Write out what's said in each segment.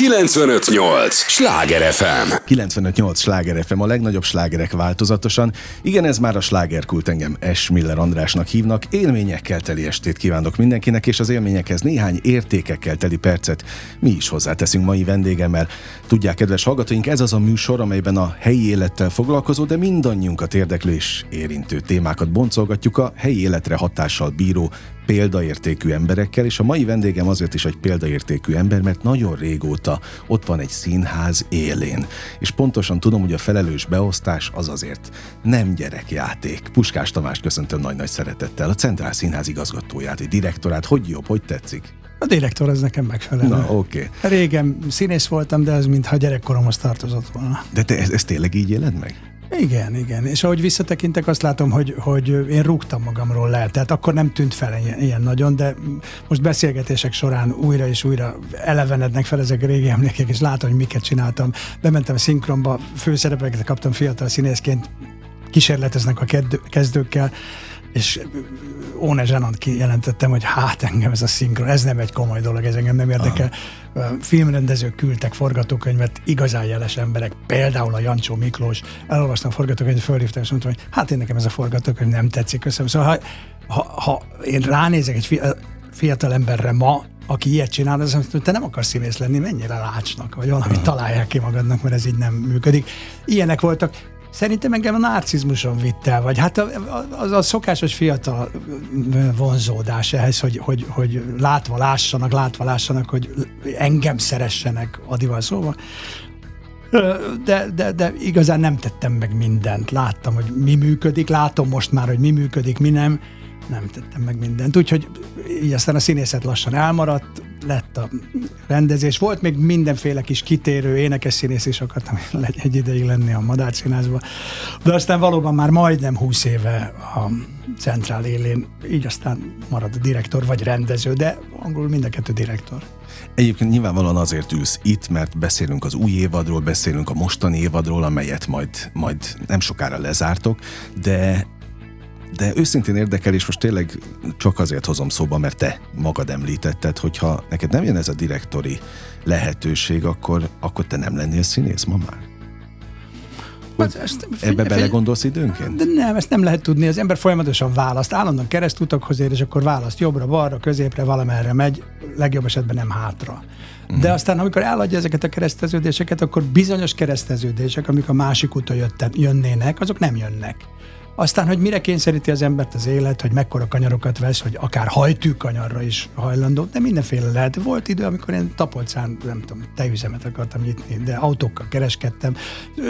958! Sláger FM! 958! Sláger FM, a legnagyobb slágerek változatosan. Igen, ez már a slágerkult engem S. Miller Andrásnak hívnak. Élményekkel teli estét kívánok mindenkinek, és az élményekhez néhány értékekkel teli percet mi is hozzáteszünk mai vendégemmel. Tudják, kedves hallgatóink, ez az a műsor, amelyben a helyi élettel foglalkozó, de mindannyiunkat érdeklő és érintő témákat boncolgatjuk a helyi életre hatással bíró példaértékű emberekkel, és a mai vendégem azért is egy példaértékű ember, mert nagyon régóta ott van egy színház élén. És pontosan tudom, hogy a felelős beosztás az azért nem gyerekjáték. Puskás Tamás köszöntöm nagy-nagy szeretettel, a Centrál Színház igazgatóját, egy direktorát. Hogy jobb, hogy tetszik? A direktor az nekem megfelelő. Na, oké. Okay. Régen színész voltam, de ez mintha gyerekkoromhoz tartozott volna. De te ezt, ezt tényleg így éled meg? Igen, igen. És ahogy visszatekintek, azt látom, hogy, hogy én rúgtam magamról le. Tehát akkor nem tűnt fel ilyen, ilyen nagyon, de most beszélgetések során újra és újra elevenednek fel ezek a régi emlékek, és látom, hogy miket csináltam. Bementem a szinkronba, főszerepeket kaptam fiatal színészként, kísérleteznek a kezdőkkel, és Óne Zsanant kijelentettem, hogy hát engem ez a szinkron, ez nem egy komoly dolog, ez engem nem érdekel. Aha. Filmrendezők küldtek forgatókönyvet, igazán jeles emberek, például a Jancsó Miklós, elolvastam a forgatókönyvet, fölhívtam, és mondtam, hogy hát én nekem ez a forgatókönyv nem tetszik, köszönöm. Szóval ha, ha, ha én ránézek egy fiatal emberre ma, aki ilyet csinál, az hogy te nem akarsz színész lenni, mennyire lácsnak, vagy valamit találják ki magadnak, mert ez így nem működik. Ilyenek voltak. Szerintem engem a narcizmuson vitt el, vagy hát az a szokásos fiatal vonzódás ehhez, hogy, hogy, hogy látva lássanak, látva lássanak, hogy engem szeressenek adival szóval. De, de, de igazán nem tettem meg mindent. Láttam, hogy mi működik, látom most már, hogy mi működik, mi nem. Nem tettem meg mindent. Úgyhogy így aztán a színészet lassan elmaradt, lett a rendezés. Volt még mindenféle kis kitérő énekes színész is akartam egy ideig lenni a Madár. De aztán valóban már majdnem 20 éve a centrál élén, így aztán marad a direktor vagy rendező, de angolul mind a kettő direktor. Egyébként nyilvánvalóan azért ülsz itt, mert beszélünk az új évadról, beszélünk a mostani évadról, amelyet majd, majd nem sokára lezártok, de de őszintén érdekel, és most tényleg csak azért hozom szóba, mert te magad említetted, hogyha neked nem jön ez a direktori lehetőség, akkor, akkor te nem lennél színész ma már? Hogy hát ezt, ebbe belegondolsz időnként? De nem, ezt nem lehet tudni. Az ember folyamatosan választ. Állandóan keresztutakhoz ér, és akkor választ jobbra, balra, középre, valamerre megy, legjobb esetben nem hátra. De uh-huh. aztán, amikor eladja ezeket a kereszteződéseket, akkor bizonyos kereszteződések, amik a másik úton jönnének, azok nem jönnek. Aztán, hogy mire kényszeríti az embert az élet, hogy mekkora kanyarokat vesz, hogy akár hajtű kanyarra is hajlandó, de mindenféle lehet. Volt idő, amikor én Tapolcán, nem tudom, tejüzemet akartam nyitni, de autókkal kereskedtem.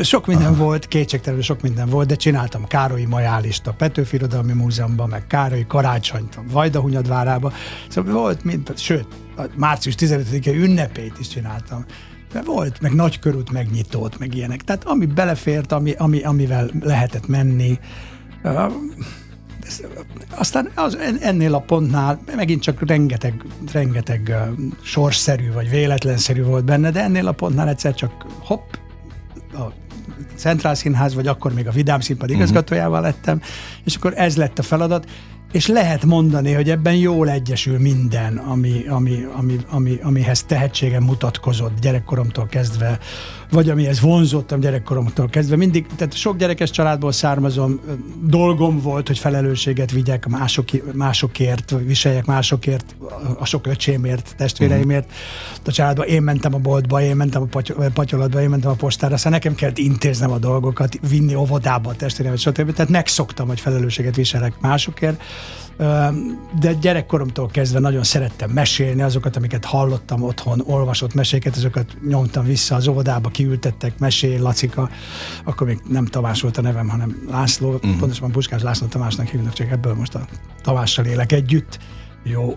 Sok minden Aha. volt, kétségtelenül sok minden volt, de csináltam Károlyi Majálist a Petőfi Irodalmi Múzeumban, meg Károlyi Karácsonyt a Vajdahunyadvárába. Szóval volt, mint, sőt, a március 15-e ünnepét is csináltam. De volt, meg nagykörút megnyitót, meg ilyenek. Tehát ami belefért, ami, ami, amivel lehetett menni, aztán az, ennél a pontnál megint csak rengeteg, rengeteg sorszerű vagy véletlenszerű volt benne, de ennél a pontnál egyszer csak hopp, a Centrál Színház, vagy akkor még a Vidám Színpad mhm. igazgatójával lettem, és akkor ez lett a feladat, és lehet mondani, hogy ebben jól egyesül minden, ami, ami, ami, ami, amihez tehetségem mutatkozott gyerekkoromtól kezdve, vagy amihez vonzottam gyerekkoromtól kezdve. Mindig, tehát sok gyerekes családból származom, dolgom volt, hogy felelősséget vigyek mások, másokért, viseljek másokért, a sok öcsémért, testvéreimért. A családban én mentem a boltba, én mentem a patyolatba, én mentem a postára, aztán nekem kellett intéznem a dolgokat, vinni óvodába a testvéreimet, stb. Tehát megszoktam, hogy felelősséget viselek másokért de gyerekkoromtól kezdve nagyon szerettem mesélni azokat, amiket hallottam otthon, olvasott meséket, azokat nyomtam vissza az óvodába, kiültettek, mesél, Lacika, akkor még nem Tamás volt a nevem, hanem László, uh-huh. pontosan Puskás László Tamásnak hívnak, csak ebből most a Tamással élek együtt. Jó,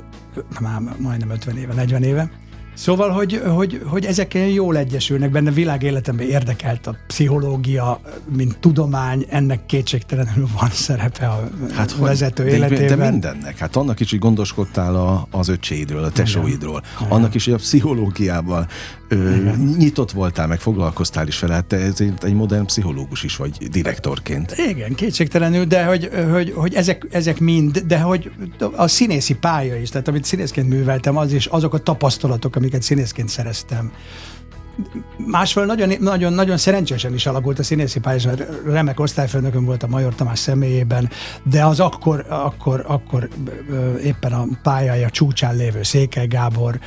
már majdnem 50 éve, 40 éve. Szóval, hogy, hogy, hogy ezek jól egyesülnek, benne világéletemben érdekelt a pszichológia, mint tudomány, ennek kétségtelenül van szerepe a hát, vezető de, életében. De mindennek, hát annak is, hogy gondoskodtál a, az öcséidről, a tesóidról, Igen. annak is, hogy a pszichológiával ö, nyitott voltál, meg foglalkoztál is vele, hát te ez egy, egy modern pszichológus is vagy direktorként. Igen, kétségtelenül, de hogy, hogy, hogy ezek, ezek mind, de hogy a színészi pálya is, tehát amit színészként műveltem, az is azok a tapasztalatok, amiket színészként szereztem, másfél nagyon, nagyon, nagyon szerencsésen is alakult a színészi pályás, remek osztályfőnökön volt a Major Tamás személyében, de az akkor, akkor, akkor éppen a pályája csúcsán lévő Székely Gábor,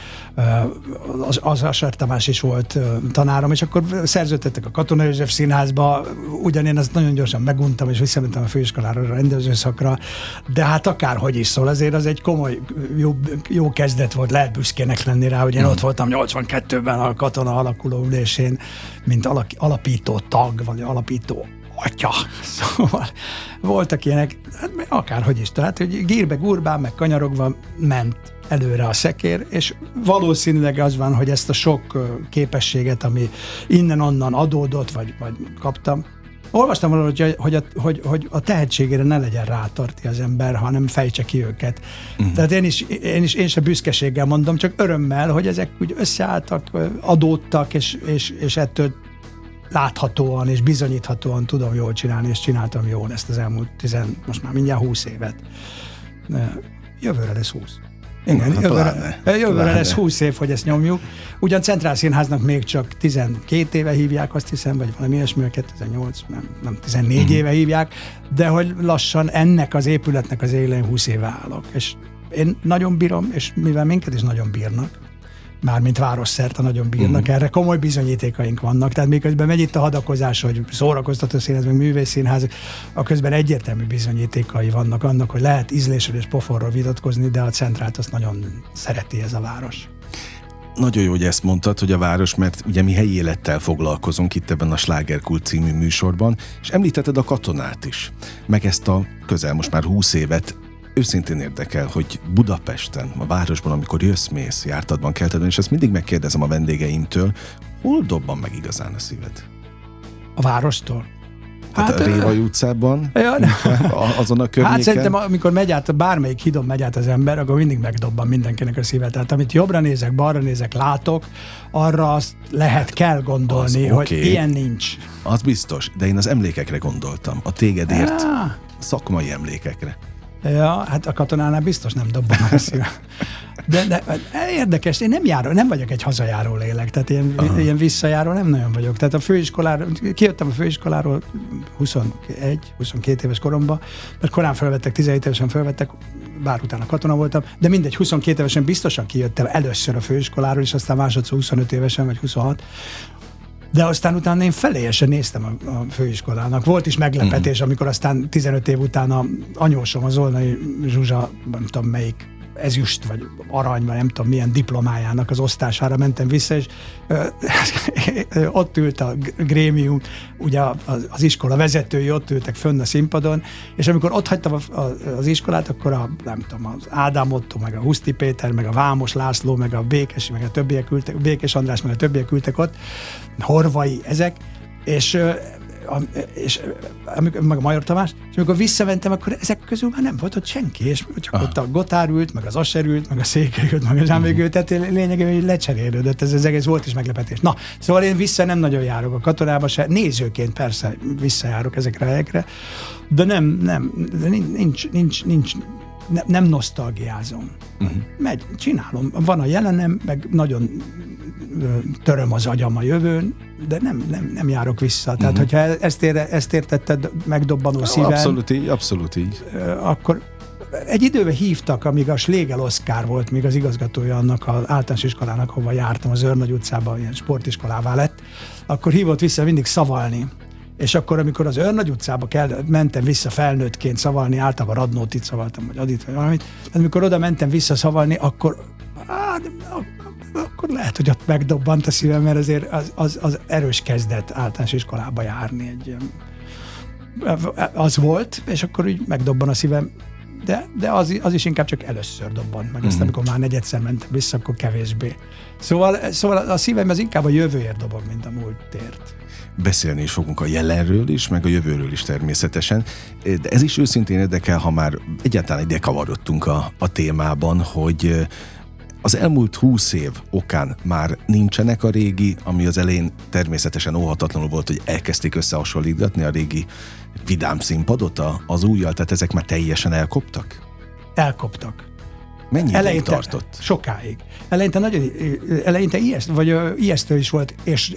az, az Asar Tamás is volt tanárom, és akkor szerződtettek a Katona József Színházba, ugyanén azt nagyon gyorsan meguntam, és visszamentem a főiskolára, a rendezőszakra, de hát akárhogy is szól, azért az egy komoly, jó, jó kezdet volt, lehet büszkének lenni rá, hogy én mm. ott voltam 82-ben a katona alakuló ülésén, mint alapító tag, vagy alapító atya. Szóval voltak ilyenek, hát akárhogy is, tehát hogy gírbe, gurbán, meg kanyarogva ment előre a szekér, és valószínűleg az van, hogy ezt a sok képességet, ami innen-onnan adódott, vagy, vagy kaptam, Olvastam valahol, hogy, hogy, a, hogy, hogy a tehetségére ne legyen rátarti az ember, hanem fejtse ki őket. Uh-huh. Tehát én is, én is én sem büszkeséggel mondom, csak örömmel, hogy ezek úgy összeálltak, adódtak, és, és, és ettől láthatóan és bizonyíthatóan tudom jól csinálni, és csináltam jól ezt az elmúlt tizen, most már mindjárt húsz évet. Jövőre lesz húsz. Igen, hát jövőre, jövőre lesz 20 év, hogy ezt nyomjuk. Ugyan Centrál Színháznak még csak 12 éve hívják, azt hiszem, vagy valami ilyesmi, 2008, nem, nem 14 mm. éve hívják, de hogy lassan ennek az épületnek az élén 20 éve állok. És én nagyon bírom, és mivel minket is nagyon bírnak, mármint városszerte nagyon bírnak uh-huh. erre, komoly bizonyítékaink vannak. Tehát miközben megy itt a hadakozás, hogy szórakoztató színház, meg művészszínház, a közben egyértelmű bizonyítékai vannak annak, hogy lehet ízlésről és pofonról vitatkozni, de a centrált azt nagyon szereti ez a város. Nagyon jó, hogy ezt mondtad, hogy a város, mert ugye mi helyi élettel foglalkozunk itt ebben a Slágerkult című műsorban, és említetted a katonát is, meg ezt a közel most már 20 évet őszintén érdekel, hogy Budapesten, a városban, amikor jössz, mész, jártadban, keltedben, és ezt mindig megkérdezem a vendégeimtől, hol dobban meg igazán a szíved? A várostól? Hát, hát a Révai utcában, ja, azon a környéken. Hát szerintem, amikor megy át, bármelyik hídon megy át az ember, akkor mindig megdobban mindenkinek a szívet. Tehát amit jobbra nézek, balra nézek, látok, arra azt lehet, kell gondolni, az, hogy okay. ilyen nincs. Az biztos, de én az emlékekre gondoltam, a tégedért ja. szakmai emlékekre. Ja, hát a katonánál biztos nem dobban a szíve. De, de érdekes, én nem járó, nem vagyok egy hazajáró lélek, tehát ilyen, ilyen visszajáró nem nagyon vagyok. Tehát a főiskoláról, kijöttem a főiskoláról 21, 22 éves koromban, mert korán felvettek, 17 évesen felvettek, bár utána katona voltam, de mindegy, 22 évesen biztosan kijöttem először a főiskoláról, és aztán másodszor 25 évesen, vagy 26, de aztán utána én feléjesen néztem a, a főiskolának. Volt is meglepetés, mm. amikor aztán 15 év után a anyósom, az Olnai Zsuzsa, nem tudom melyik ezüst vagy arany, vagy nem tudom milyen diplomájának az osztására mentem vissza, és ott ült a grémium, ugye az, iskola vezetői ott ültek fönn a színpadon, és amikor ott hagytam az iskolát, akkor a, nem tudom, az Ádám Otto, meg a Huszti Péter, meg a Vámos László, meg a Békes, meg a többiek ültek, Békes András, meg a többiek ültek ott, Horvai, ezek, és és amikor, meg a Major Tamás, és amikor visszamentem, akkor ezek közül már nem volt ott senki, és csak Aha. ott a Gotár ült, meg az Asser ült, meg a Székely ült, meg a Zsámbék ült, tehát lényegében hogy lecserélődött ez az egész, volt is meglepetés. Na, szóval én vissza nem nagyon járok a katonába se, nézőként persze visszajárok ezekre a helyekre, de nem, nem, de nincs, nincs, nincs, ne, nem nosztalgiázom. Uh-huh. Megy, csinálom. Van a jelenem, meg nagyon töröm az agyam a jövőn, de nem, nem, nem járok vissza. Tehát, uh-huh. hogyha ezt, ér, ezt értetted megdobbanó szívem... Abszolút így, abszolút így. Akkor egy időben hívtak, amíg a Slegel Oszkár volt, még az igazgatója annak az általános iskolának, hova jártam, az Őrnagy utcában, ilyen sportiskolává lett, akkor hívott vissza mindig szavalni. És akkor, amikor az Őrnagy utcába kell, mentem vissza felnőttként szavalni, általában Radnótit szavaltam, vagy Adit, vagy valamit, amikor oda mentem vissza szavalni, akkor hát, akkor lehet, hogy ott megdobbant a szívem, mert azért az, az, az erős kezdet általános iskolába járni egy ilyen, az volt, és akkor úgy megdobban a szívem, de, de az, az is inkább csak először dobban, meg mm-hmm. aztán, amikor már negyedszer mentem vissza, akkor kevésbé. Szóval, szóval a szívem az inkább a jövőért dobog, mint a múltért. Beszélni is fogunk a jelenről is, meg a jövőről is természetesen, de ez is őszintén érdekel, ha már egyáltalán ide kavarodtunk a, a témában, hogy az elmúlt húsz év okán már nincsenek a régi, ami az elején természetesen óhatatlanul volt, hogy elkezdték összehasonlítgatni a régi vidám színpadot az újjal, tehát ezek már teljesen elkoptak? Elkoptak. Mennyi eleinte, tartott? Sokáig. Eleinte nagyon, eleinte ijeszt, vagy ijesztő is volt, és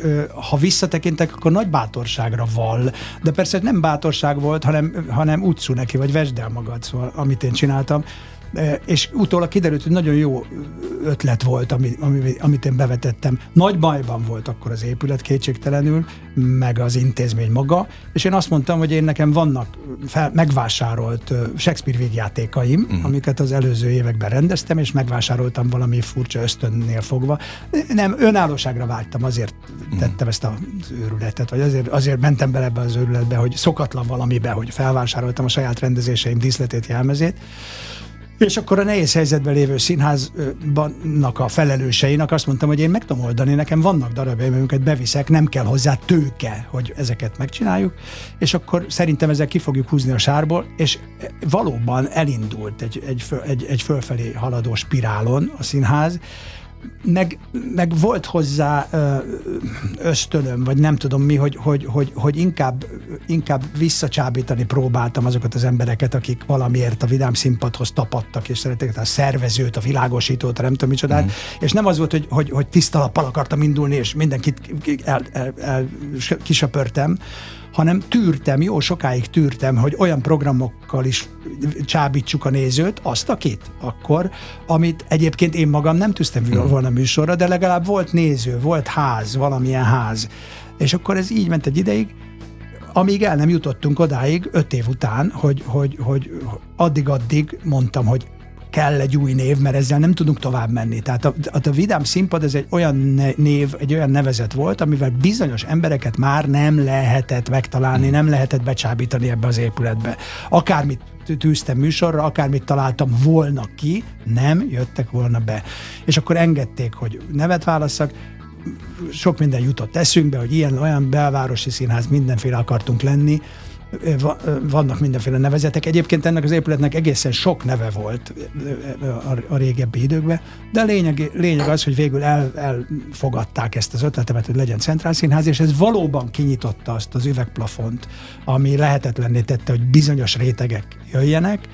ha visszatekintek, akkor nagy bátorságra val. De persze nem bátorság volt, hanem, hanem utcú neki, vagy vesd el magad, szóval, amit én csináltam és utólag kiderült, hogy nagyon jó ötlet volt, ami, ami, amit én bevetettem. Nagy bajban volt akkor az épület kétségtelenül, meg az intézmény maga, és én azt mondtam, hogy én nekem vannak fel, megvásárolt Shakespeare végjátékaim, uh-huh. amiket az előző években rendeztem, és megvásároltam valami furcsa ösztönnél fogva. Nem, önállóságra vágytam, azért uh-huh. tettem ezt az őrületet, vagy azért, azért mentem bele ebbe az őrületbe, hogy szokatlan valamibe, hogy felvásároltam a saját rendezéseim díszletét, jelmezét, és akkor a nehéz helyzetben lévő színháznak a felelőseinek azt mondtam, hogy én meg tudom oldani, nekem vannak darabjaim, amiket beviszek, nem kell hozzá tőke, hogy ezeket megcsináljuk, és akkor szerintem ezzel ki fogjuk húzni a sárból, és valóban elindult egy, egy, egy, egy fölfelé haladó spirálon a színház, meg, meg volt hozzá ösztönöm, vagy nem tudom mi, hogy, hogy, hogy, hogy inkább, inkább visszacsábítani próbáltam azokat az embereket, akik valamiért a vidám színpadhoz tapadtak, és szerették a szervezőt, a világosítót, a nem tudom micsodát, mm. és nem az volt, hogy, hogy, hogy tiszta lappal akartam indulni, és mindenkit el, el, el, kisöpörtem, hanem tűrtem, jó sokáig tűrtem, hogy olyan programokkal is csábítsuk a nézőt, azt a két akkor, amit egyébként én magam nem tűztem hmm. volna műsorra, de legalább volt néző, volt ház, valamilyen ház. És akkor ez így ment egy ideig, amíg el nem jutottunk odáig, öt év után, hogy, hogy, hogy addig-addig mondtam, hogy kell egy új név, mert ezzel nem tudunk tovább menni. Tehát a, a, a Vidám Színpad ez egy olyan név, egy olyan nevezet volt, amivel bizonyos embereket már nem lehetett megtalálni, nem lehetett becsábítani ebbe az épületbe. Akármit tűztem műsorra, akármit találtam volna ki, nem jöttek volna be. És akkor engedték, hogy nevet válasszak, sok minden jutott eszünkbe, hogy ilyen, olyan belvárosi színház, mindenféle akartunk lenni, vannak mindenféle nevezetek. Egyébként ennek az épületnek egészen sok neve volt a, régebbi időkben, de a lényeg, lényeg az, hogy végül el, elfogadták ezt az ötletemet, hogy legyen centrálszínház, és ez valóban kinyitotta azt az üvegplafont, ami lehetetlenné tette, hogy bizonyos rétegek jöjjenek,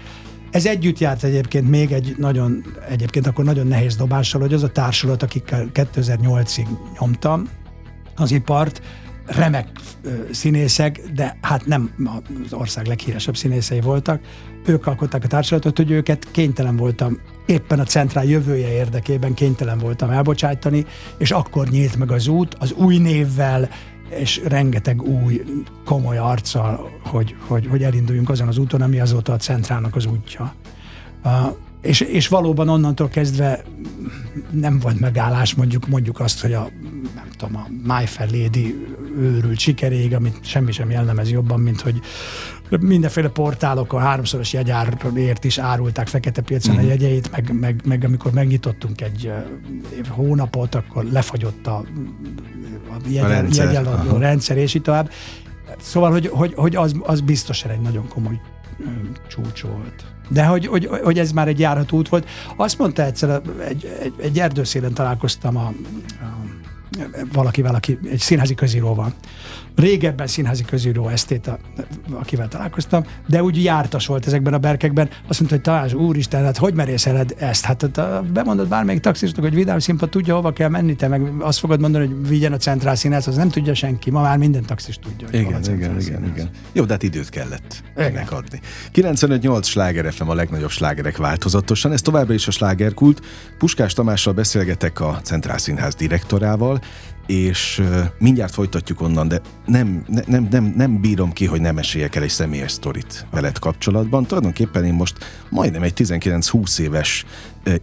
ez együtt járt egyébként még egy nagyon, egyébként akkor nagyon nehéz dobással, hogy az a társulat, akikkel 2008-ig nyomtam az ipart, remek színészek, de hát nem az ország leghíresebb színészei voltak. Ők alkották a társulatot, hogy őket kénytelen voltam éppen a centrál jövője érdekében kénytelen voltam elbocsájtani, és akkor nyílt meg az út, az új névvel, és rengeteg új, komoly arccal, hogy, hogy, hogy elinduljunk azon az úton, ami azóta a centrálnak az útja. Uh, és, és valóban onnantól kezdve nem volt megállás, mondjuk mondjuk azt, hogy a, nem tudom, a My Fair Lady őrült sikeréig, amit semmi sem jellemez jobban, mint hogy mindenféle portálok a háromszoros jegyárért is árulták fekete piacon mm. a mhm. jegyeit, meg, meg, meg amikor megnyitottunk egy hónapot, akkor lefagyott a, a, jegyel, a rendszer, jegyeladó rendszer, és így tovább. Szóval, hogy, hogy, hogy az, az biztosan egy nagyon komoly csúcs volt. De hogy, hogy, hogy ez már egy járható út volt. Azt mondta egyszer, egy, egy, egy erdőszélen találkoztam a, a valakivel, aki egy színházi közíróval. Régebben színházi közíró esztéta, akivel találkoztam, de úgy jártas volt ezekben a berkekben. Azt mondta, hogy Tamás, úristen, hát hogy merészeled ezt? Hát, hát bemondod bármelyik taxisnak, hogy vidám színpad tudja, hova kell menni, te meg azt fogod mondani, hogy vigyen a centrál színház, az nem tudja senki. Ma már minden taxis tudja. Hogy igen, igen, igen, igen. Jó, de hát időt kellett ennek adni. 95-8 sláger FM a legnagyobb slágerek változatosan. Ez továbbra is a slágerkult. Puskás Tamással beszélgetek a Centrál Színház direktorával, és mindjárt folytatjuk onnan, de nem, nem, nem, nem bírom ki, hogy nem esélyek el egy személyes sztorit veled kapcsolatban. Tulajdonképpen én most majdnem egy 19-20 éves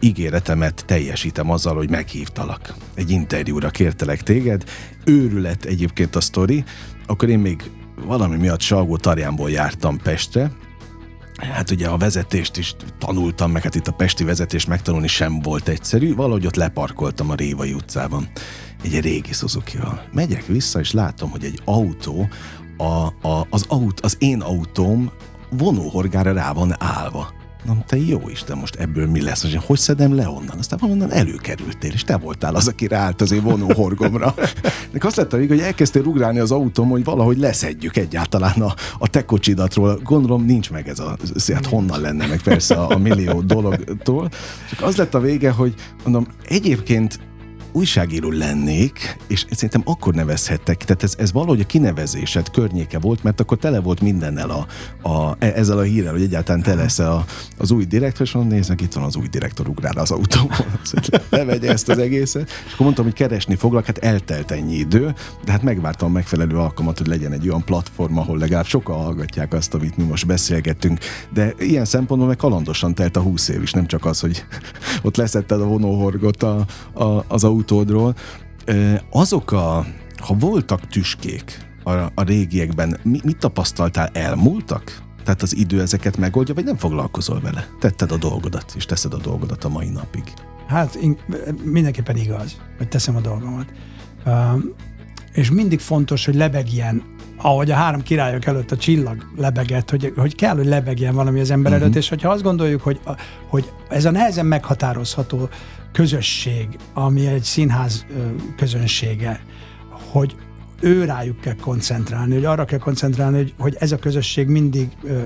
ígéretemet teljesítem azzal, hogy meghívtalak. Egy interjúra kértelek téged. Őrület egyébként a sztori. Akkor én még valami miatt Salgó Tarjánból jártam Pestre, Hát ugye a vezetést is tanultam, meg hát itt a pesti vezetést megtanulni sem volt egyszerű, valahogy ott leparkoltam a Révai utcában egy régi Suzuki-val. Megyek vissza, és látom, hogy egy autó, a, a, az, aut, az én autóm vonóhorgára rá van állva. Na, te jó Isten, most ebből mi lesz? Most, hogy szedem le onnan? Aztán onnan előkerültél, és te voltál az, aki ráállt az én vonóhorgomra. De azt lett a hogy elkezdtél ugrálni az autóm, hogy valahogy leszedjük egyáltalán a, a te kocsidatról. Gondolom nincs meg ez a, hát honnan lenne meg persze a, a millió dologtól. Csak az lett a vége, hogy mondom, egyébként újságíró lennék, és szerintem akkor nevezhettek, tehát ez, ez valahogy a kinevezésed környéke volt, mert akkor tele volt mindennel a, a, e, ezzel a hírrel, hogy egyáltalán te lesz a, az új direktor, és mondom, néznek, itt van az új direktor, ugrál az autóban, ne vegye ezt az egészet. És akkor mondtam, hogy keresni foglak, hát eltelt ennyi idő, de hát megvártam a megfelelő alkalmat, hogy legyen egy olyan platform, ahol legalább sokan hallgatják azt, amit mi most beszélgettünk. De ilyen szempontból meg kalandosan telt a húsz év is, nem csak az, hogy ott leszetted a vonóhorgot a, a, az autó autódról. Azok a, ha voltak tüskék a, a régiekben, mi, mit tapasztaltál, elmúltak? Tehát az idő ezeket megoldja, vagy nem foglalkozol vele? Tetted a dolgodat, és teszed a dolgodat a mai napig. Hát mindenképpen igaz, hogy teszem a dolgomat. Uh, és mindig fontos, hogy lebegjen, ahogy a három királyok előtt a csillag lebegett, hogy, hogy kell, hogy lebegjen valami az ember uh-huh. előtt, és hogyha azt gondoljuk, hogy, hogy ez a nehezen meghatározható közösség, ami egy színház közönsége, hogy ő rájuk kell koncentrálni, hogy arra kell koncentrálni, hogy, hogy ez a közösség mindig ö, ö,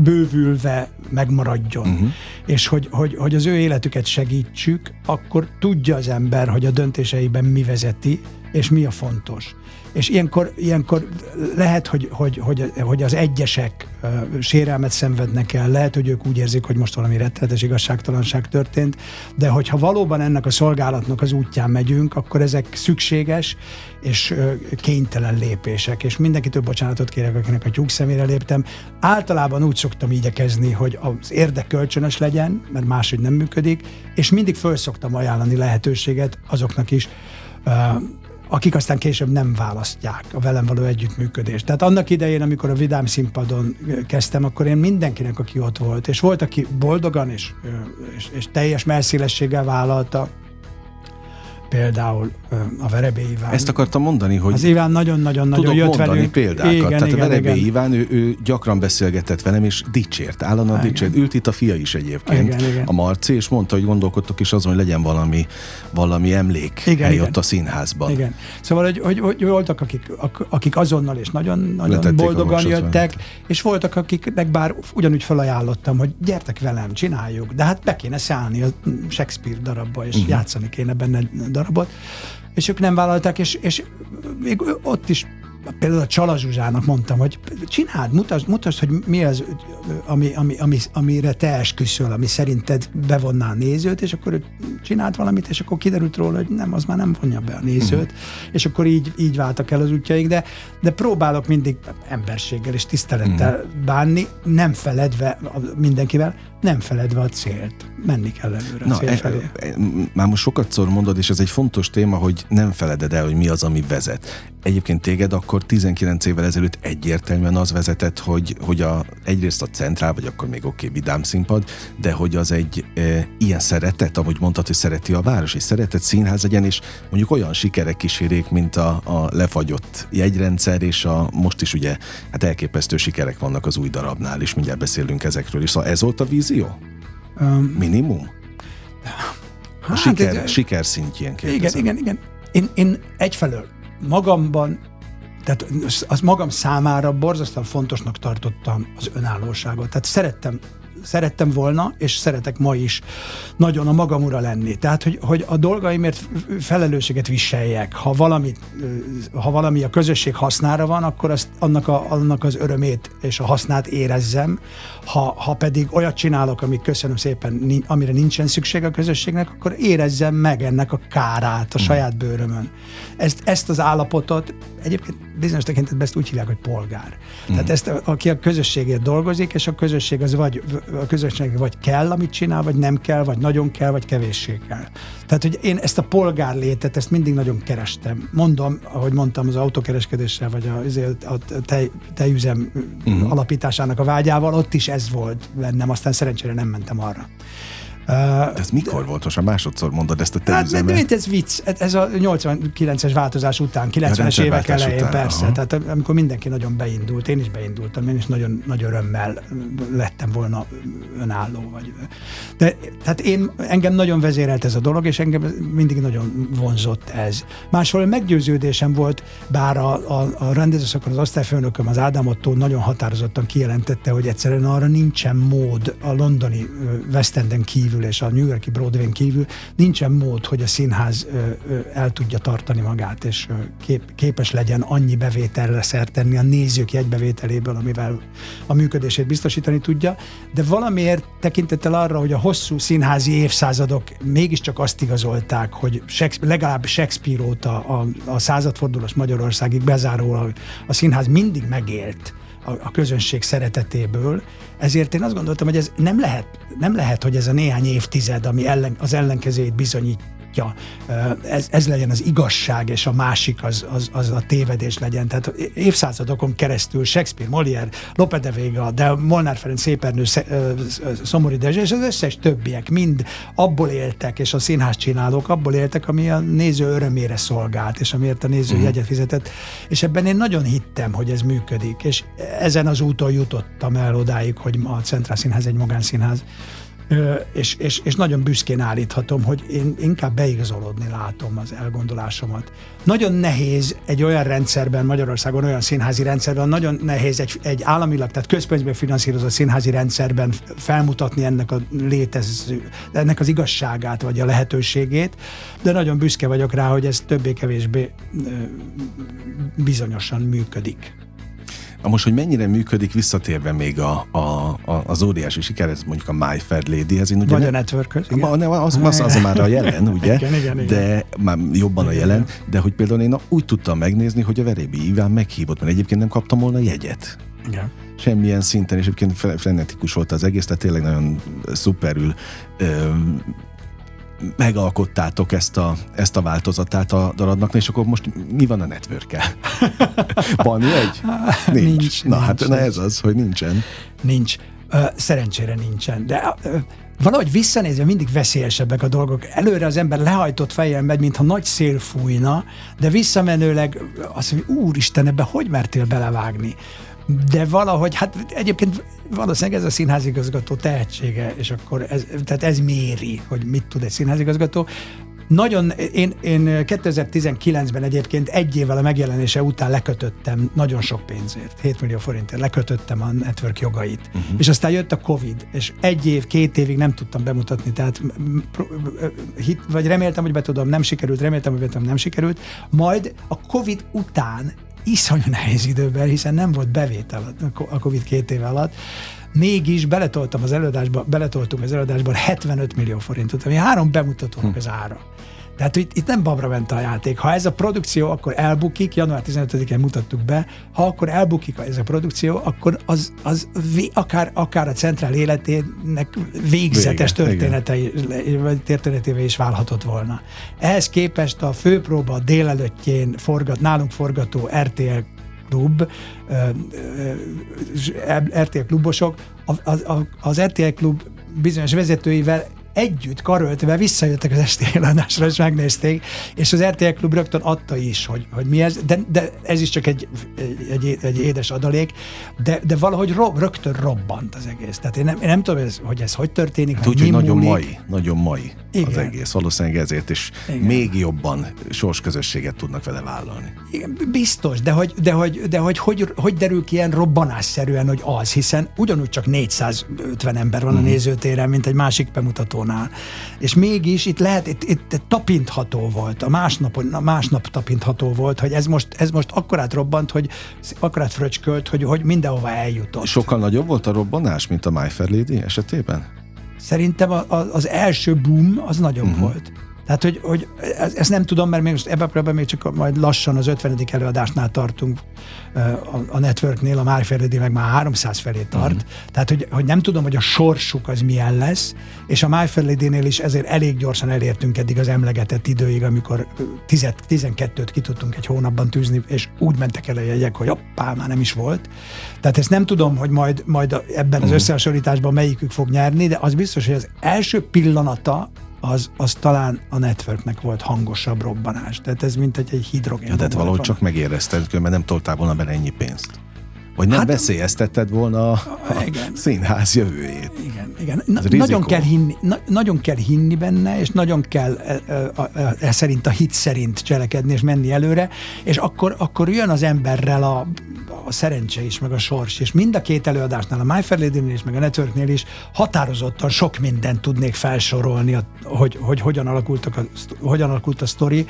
bővülve megmaradjon, uh-huh. és hogy, hogy, hogy az ő életüket segítsük, akkor tudja az ember, hogy a döntéseiben mi vezeti, és mi a fontos. És ilyenkor, ilyenkor lehet, hogy, hogy, hogy, hogy az egyesek uh, sérelmet szenvednek el, lehet, hogy ők úgy érzik, hogy most valami rettenetes igazságtalanság történt, de hogyha valóban ennek a szolgálatnak az útján megyünk, akkor ezek szükséges és uh, kénytelen lépések. És mindenkitől bocsánatot kérek, akinek a tyúk szemére léptem. Általában úgy szoktam igyekezni, hogy az érdek kölcsönös legyen, mert máshogy nem működik, és mindig föl szoktam ajánlani lehetőséget azoknak is, uh, akik aztán később nem választják a velem való együttműködést. Tehát annak idején, amikor a Vidám színpadon kezdtem, akkor én mindenkinek, aki ott volt, és volt, aki boldogan és, és, és teljes melszélességgel vállalta, például a Verebé Iván. Ezt akartam mondani, hogy az Iván nagyon-nagyon-nagyon jött mondani velünk. példákat. Igen, Tehát igen, a Verebé igen. Iván, ő, ő, gyakran beszélgetett velem, és dicsért, állandóan dicsért. Ült itt a fia is egyébként, igen, igen. a Marci, és mondta, hogy gondolkodtok is azon, hogy legyen valami, valami emlék igen, igen. ott a színházban. Igen. Szóval, hogy, hogy, hogy voltak, akik, akik azonnal és nagyon, nagyon boldogan jöttek, és voltak, akiknek bár ugyanúgy felajánlottam, hogy gyertek velem, csináljuk, de hát be kéne szállni a Shakespeare darabba, és uh-huh. játszani kéne benne darabot, és ők nem vállalták, és, és még ott is például a Csala Zsuzsának mondtam, hogy csináld, mutasd, mutasd hogy mi az, ami, ami, ami, amire te esküszöl, ami szerinted bevonná a nézőt, és akkor csinált valamit, és akkor kiderült róla, hogy nem, az már nem vonja be a nézőt, uh-huh. és akkor így, így váltak el az útjaik, de, de próbálok mindig emberséggel és tisztelettel uh-huh. bánni, nem feledve mindenkivel, nem feledve a célt. Menni kell előre Na, a cél e, felé. E, e, már most sokat szor mondod, és ez egy fontos téma, hogy nem feleded el, hogy mi az, ami vezet. Egyébként téged akkor 19 évvel ezelőtt egyértelműen az vezetett, hogy, hogy a, egyrészt a centrál, vagy akkor még oké, okay, vidám színpad, de hogy az egy e, ilyen szeretet, ahogy mondtad, hogy szereti a város, és szeretett színház legyen, és mondjuk olyan sikerek kísérék, mint a, a lefagyott jegyrendszer, és a most is ugye hát elképesztő sikerek vannak az új darabnál, és mindjárt beszélünk ezekről is. Szóval ez volt a vízió? Um, Minimum? Hát, a siker, egy, siker szintjén kérdezem. Igen, igen, igen. Én, én egyfelől magamban, tehát az magam számára borzasztóan fontosnak tartottam az önállóságot. Tehát szerettem szerettem volna, és szeretek ma is nagyon a magam ura lenni. Tehát, hogy, hogy a dolgaimért felelősséget viseljek. Ha valami, ha valami a közösség hasznára van, akkor azt, annak, a, annak az örömét és a hasznát érezzem. Ha, ha pedig olyat csinálok, amit köszönöm szépen, amire nincsen szükség a közösségnek, akkor érezzem meg ennek a kárát a saját bőrömön. Ezt, ezt az állapotot egyébként bizonyos tekintetben ezt úgy hívják, hogy polgár. Mm. Tehát ezt, aki a közösségért dolgozik, és a közösség az vagy a közösség vagy kell, amit csinál, vagy nem kell, vagy nagyon kell, vagy kevéssé kell. Tehát, hogy én ezt a polgár létet, ezt mindig nagyon kerestem. Mondom, ahogy mondtam, az autókereskedéssel, vagy a, a tej, tejüzem uh-huh. alapításának a vágyával, ott is ez volt bennem, aztán szerencsére nem mentem arra. De ez mikor volt? Most másodszor mondod ezt a te hát, de, ez vicc. Ez a 89-es változás után, 90-es évek elején, után, persze. Aha. Tehát amikor mindenki nagyon beindult, én is beindultam, én is nagyon nagy örömmel lettem volna önálló. Vagy. De tehát én, engem nagyon vezérelt ez a dolog, és engem mindig nagyon vonzott ez. Másfél meggyőződésem volt, bár a, a, a rendezőszakon az osztályfőnököm, az Ádám Otto nagyon határozottan kijelentette, hogy egyszerűen arra nincsen mód a londoni West Enden kívül és a New Yorki Broadway kívül nincsen mód, hogy a színház el tudja tartani magát, és kép, képes legyen annyi bevételre szert tenni a nézők jegybevételéből, amivel a működését biztosítani tudja, de valamiért tekintettel arra, hogy a hosszú színházi évszázadok mégiscsak azt igazolták, hogy Shakespeare, legalább Shakespeare óta a, a századfordulós Magyarországig bezárólag a színház mindig megélt a, a közönség szeretetéből, ezért én azt gondoltam, hogy ez nem lehet, nem lehet, hogy ez a néhány évtized, ami ellen, az ellenkezőjét bizonyít, alkotja, ez, ez legyen az igazság, és a másik az, az, az a tévedés legyen. Tehát évszázadokon keresztül Shakespeare, Molière, Lope de Vega, de Molnár Ferenc Szépernő, Szomori Dezső, és az összes többiek mind abból éltek, és a színház csinálók abból éltek, ami a néző örömére szolgált, és amiért a néző uh-huh. jegyet fizetett. És ebben én nagyon hittem, hogy ez működik, és ezen az úton jutottam el odáig, hogy a Centrál Színház egy magánszínház és, és, és nagyon büszkén állíthatom, hogy én inkább beigazolódni látom az elgondolásomat. Nagyon nehéz egy olyan rendszerben, Magyarországon olyan színházi rendszerben, nagyon nehéz egy, egy államilag, tehát közpénzből finanszírozott színházi rendszerben felmutatni ennek a létező, ennek az igazságát, vagy a lehetőségét, de nagyon büszke vagyok rá, hogy ez többé-kevésbé bizonyosan működik. A most, hogy mennyire működik, visszatérve még a, a, a, az óriási siker, ez mondjuk a My Fair Lady, ez ugye... Vagy a network. Ma, ne, az, az, az, már a jelen, ugye? igen, igen, igen. De már jobban igen, a jelen, igen. de hogy például én úgy tudtam megnézni, hogy a Verébi Iván meghívott, mert egyébként nem kaptam volna jegyet. Igen semmilyen szinten, és egyébként frenetikus volt az egész, tehát tényleg nagyon szuperül ö, megalkottátok ezt a, ezt a változatát a darabnak, és akkor most mi van a network van egy? Nincs. nincs na hát nincs, na ez az, hogy nincsen. Nincs. Szerencsére nincsen. De valahogy visszanézve mindig veszélyesebbek a dolgok. Előre az ember lehajtott fejjel megy, mintha nagy szél fújna, de visszamenőleg azt mondja, úristen, ebbe hogy mertél belevágni? De valahogy, hát egyébként valószínűleg ez a színházigazgató tehetsége, és akkor ez, tehát ez méri, hogy mit tud egy színházigazgató. Nagyon, én, én 2019-ben egyébként egy évvel a megjelenése után lekötöttem nagyon sok pénzért, 7 millió forintért lekötöttem a network jogait. Uh-huh. És aztán jött a Covid, és egy év, két évig nem tudtam bemutatni, tehát hit, vagy reméltem, hogy be tudom, nem sikerült, reméltem, hogy be tudom, nem sikerült. Majd a Covid után iszonyú nehéz időben, hiszen nem volt bevétel a Covid két éve alatt, mégis beletoltam az előadásba, beletoltunk az előadásban 75 millió forintot, ami három bemutatónak hm. az ára. Tehát itt, itt nem babra ment a játék. Ha ez a produkció akkor elbukik, január 15-én mutattuk be, ha akkor elbukik ez a produkció, akkor az, az vé, akár, akár a centrál életének végzetes Vége, történetei, vagy történetévé is válhatott volna. Ehhez képest a főpróba délelőttjén forgat, nálunk forgató RTL klub, RTL klubosok, az, az RTL klub bizonyos vezetőivel együtt karöltve visszajöttek az esti eladásra, és megnézték, és az RTL Klub rögtön adta is, hogy, hogy mi ez, de, de ez is csak egy, egy, egy édes adalék, de, de valahogy rob, rögtön robbant az egész. Tehát én nem, én nem tudom, ez, hogy ez hogy történik, hát úgy, hogy nagyon mai, nagyon mai Igen. az egész. Valószínűleg ezért is Igen. még jobban sorsközösséget tudnak vele vállalni. Igen, biztos, de hogy, de hogy, de hogy, hogy, hogy derül ki ilyen robbanásszerűen, hogy az, hiszen ugyanúgy csak 450 ember van a mhm. nézőtéren, mint egy másik bemutatón telefonál. És mégis itt lehet, itt, itt tapintható volt, a másnap, a másnap tapintható volt, hogy ez most, ez most akkorát robbant, hogy akkorát fröcskölt, hogy, hogy mindenhova eljutott. Sokkal nagyobb volt a robbanás, mint a My Fair Lady esetében? Szerintem a, a, az első boom az nagyobb uh-huh. volt. Tehát, hogy, hogy ezt nem tudom, mert még most ebben a még csak majd lassan az 50. előadásnál tartunk a, a networknél, a Májfeledi meg már 300 felé tart. Mm. Tehát, hogy, hogy nem tudom, hogy a sorsuk az milyen lesz, és a MyFairLady-nél is ezért elég gyorsan elértünk eddig az emlegetett időig, amikor 10, 12-t ki tudtunk egy hónapban tűzni, és úgy mentek el a jegyek, hogy hoppá, már nem is volt. Tehát ezt nem tudom, hogy majd, majd ebben az mm. összehasonlításban melyikük fog nyerni, de az biztos, hogy az első pillanata az, az talán a networknek volt hangosabb robbanás. Tehát ez mint egy, egy hidrogén. Ja, tehát valahogy csak megérezted, mert nem toltál volna bele ennyi pénzt. Vagy nem hát, veszélyeztetted volna a, igen. színház jövőjét. Igen, igen. Na, nagyon, kell hinni, na, nagyon kell hinni benne, és nagyon kell e, e, e, e szerint a hit szerint cselekedni, és menni előre, és akkor, akkor jön az emberrel a, a szerencse is, meg a sors, és mind a két előadásnál, a My Fair Lady-nél is, meg a Networknél is határozottan sok mindent tudnék felsorolni, hogy, hogy hogyan, alakultak a, hogyan alakult a sztori,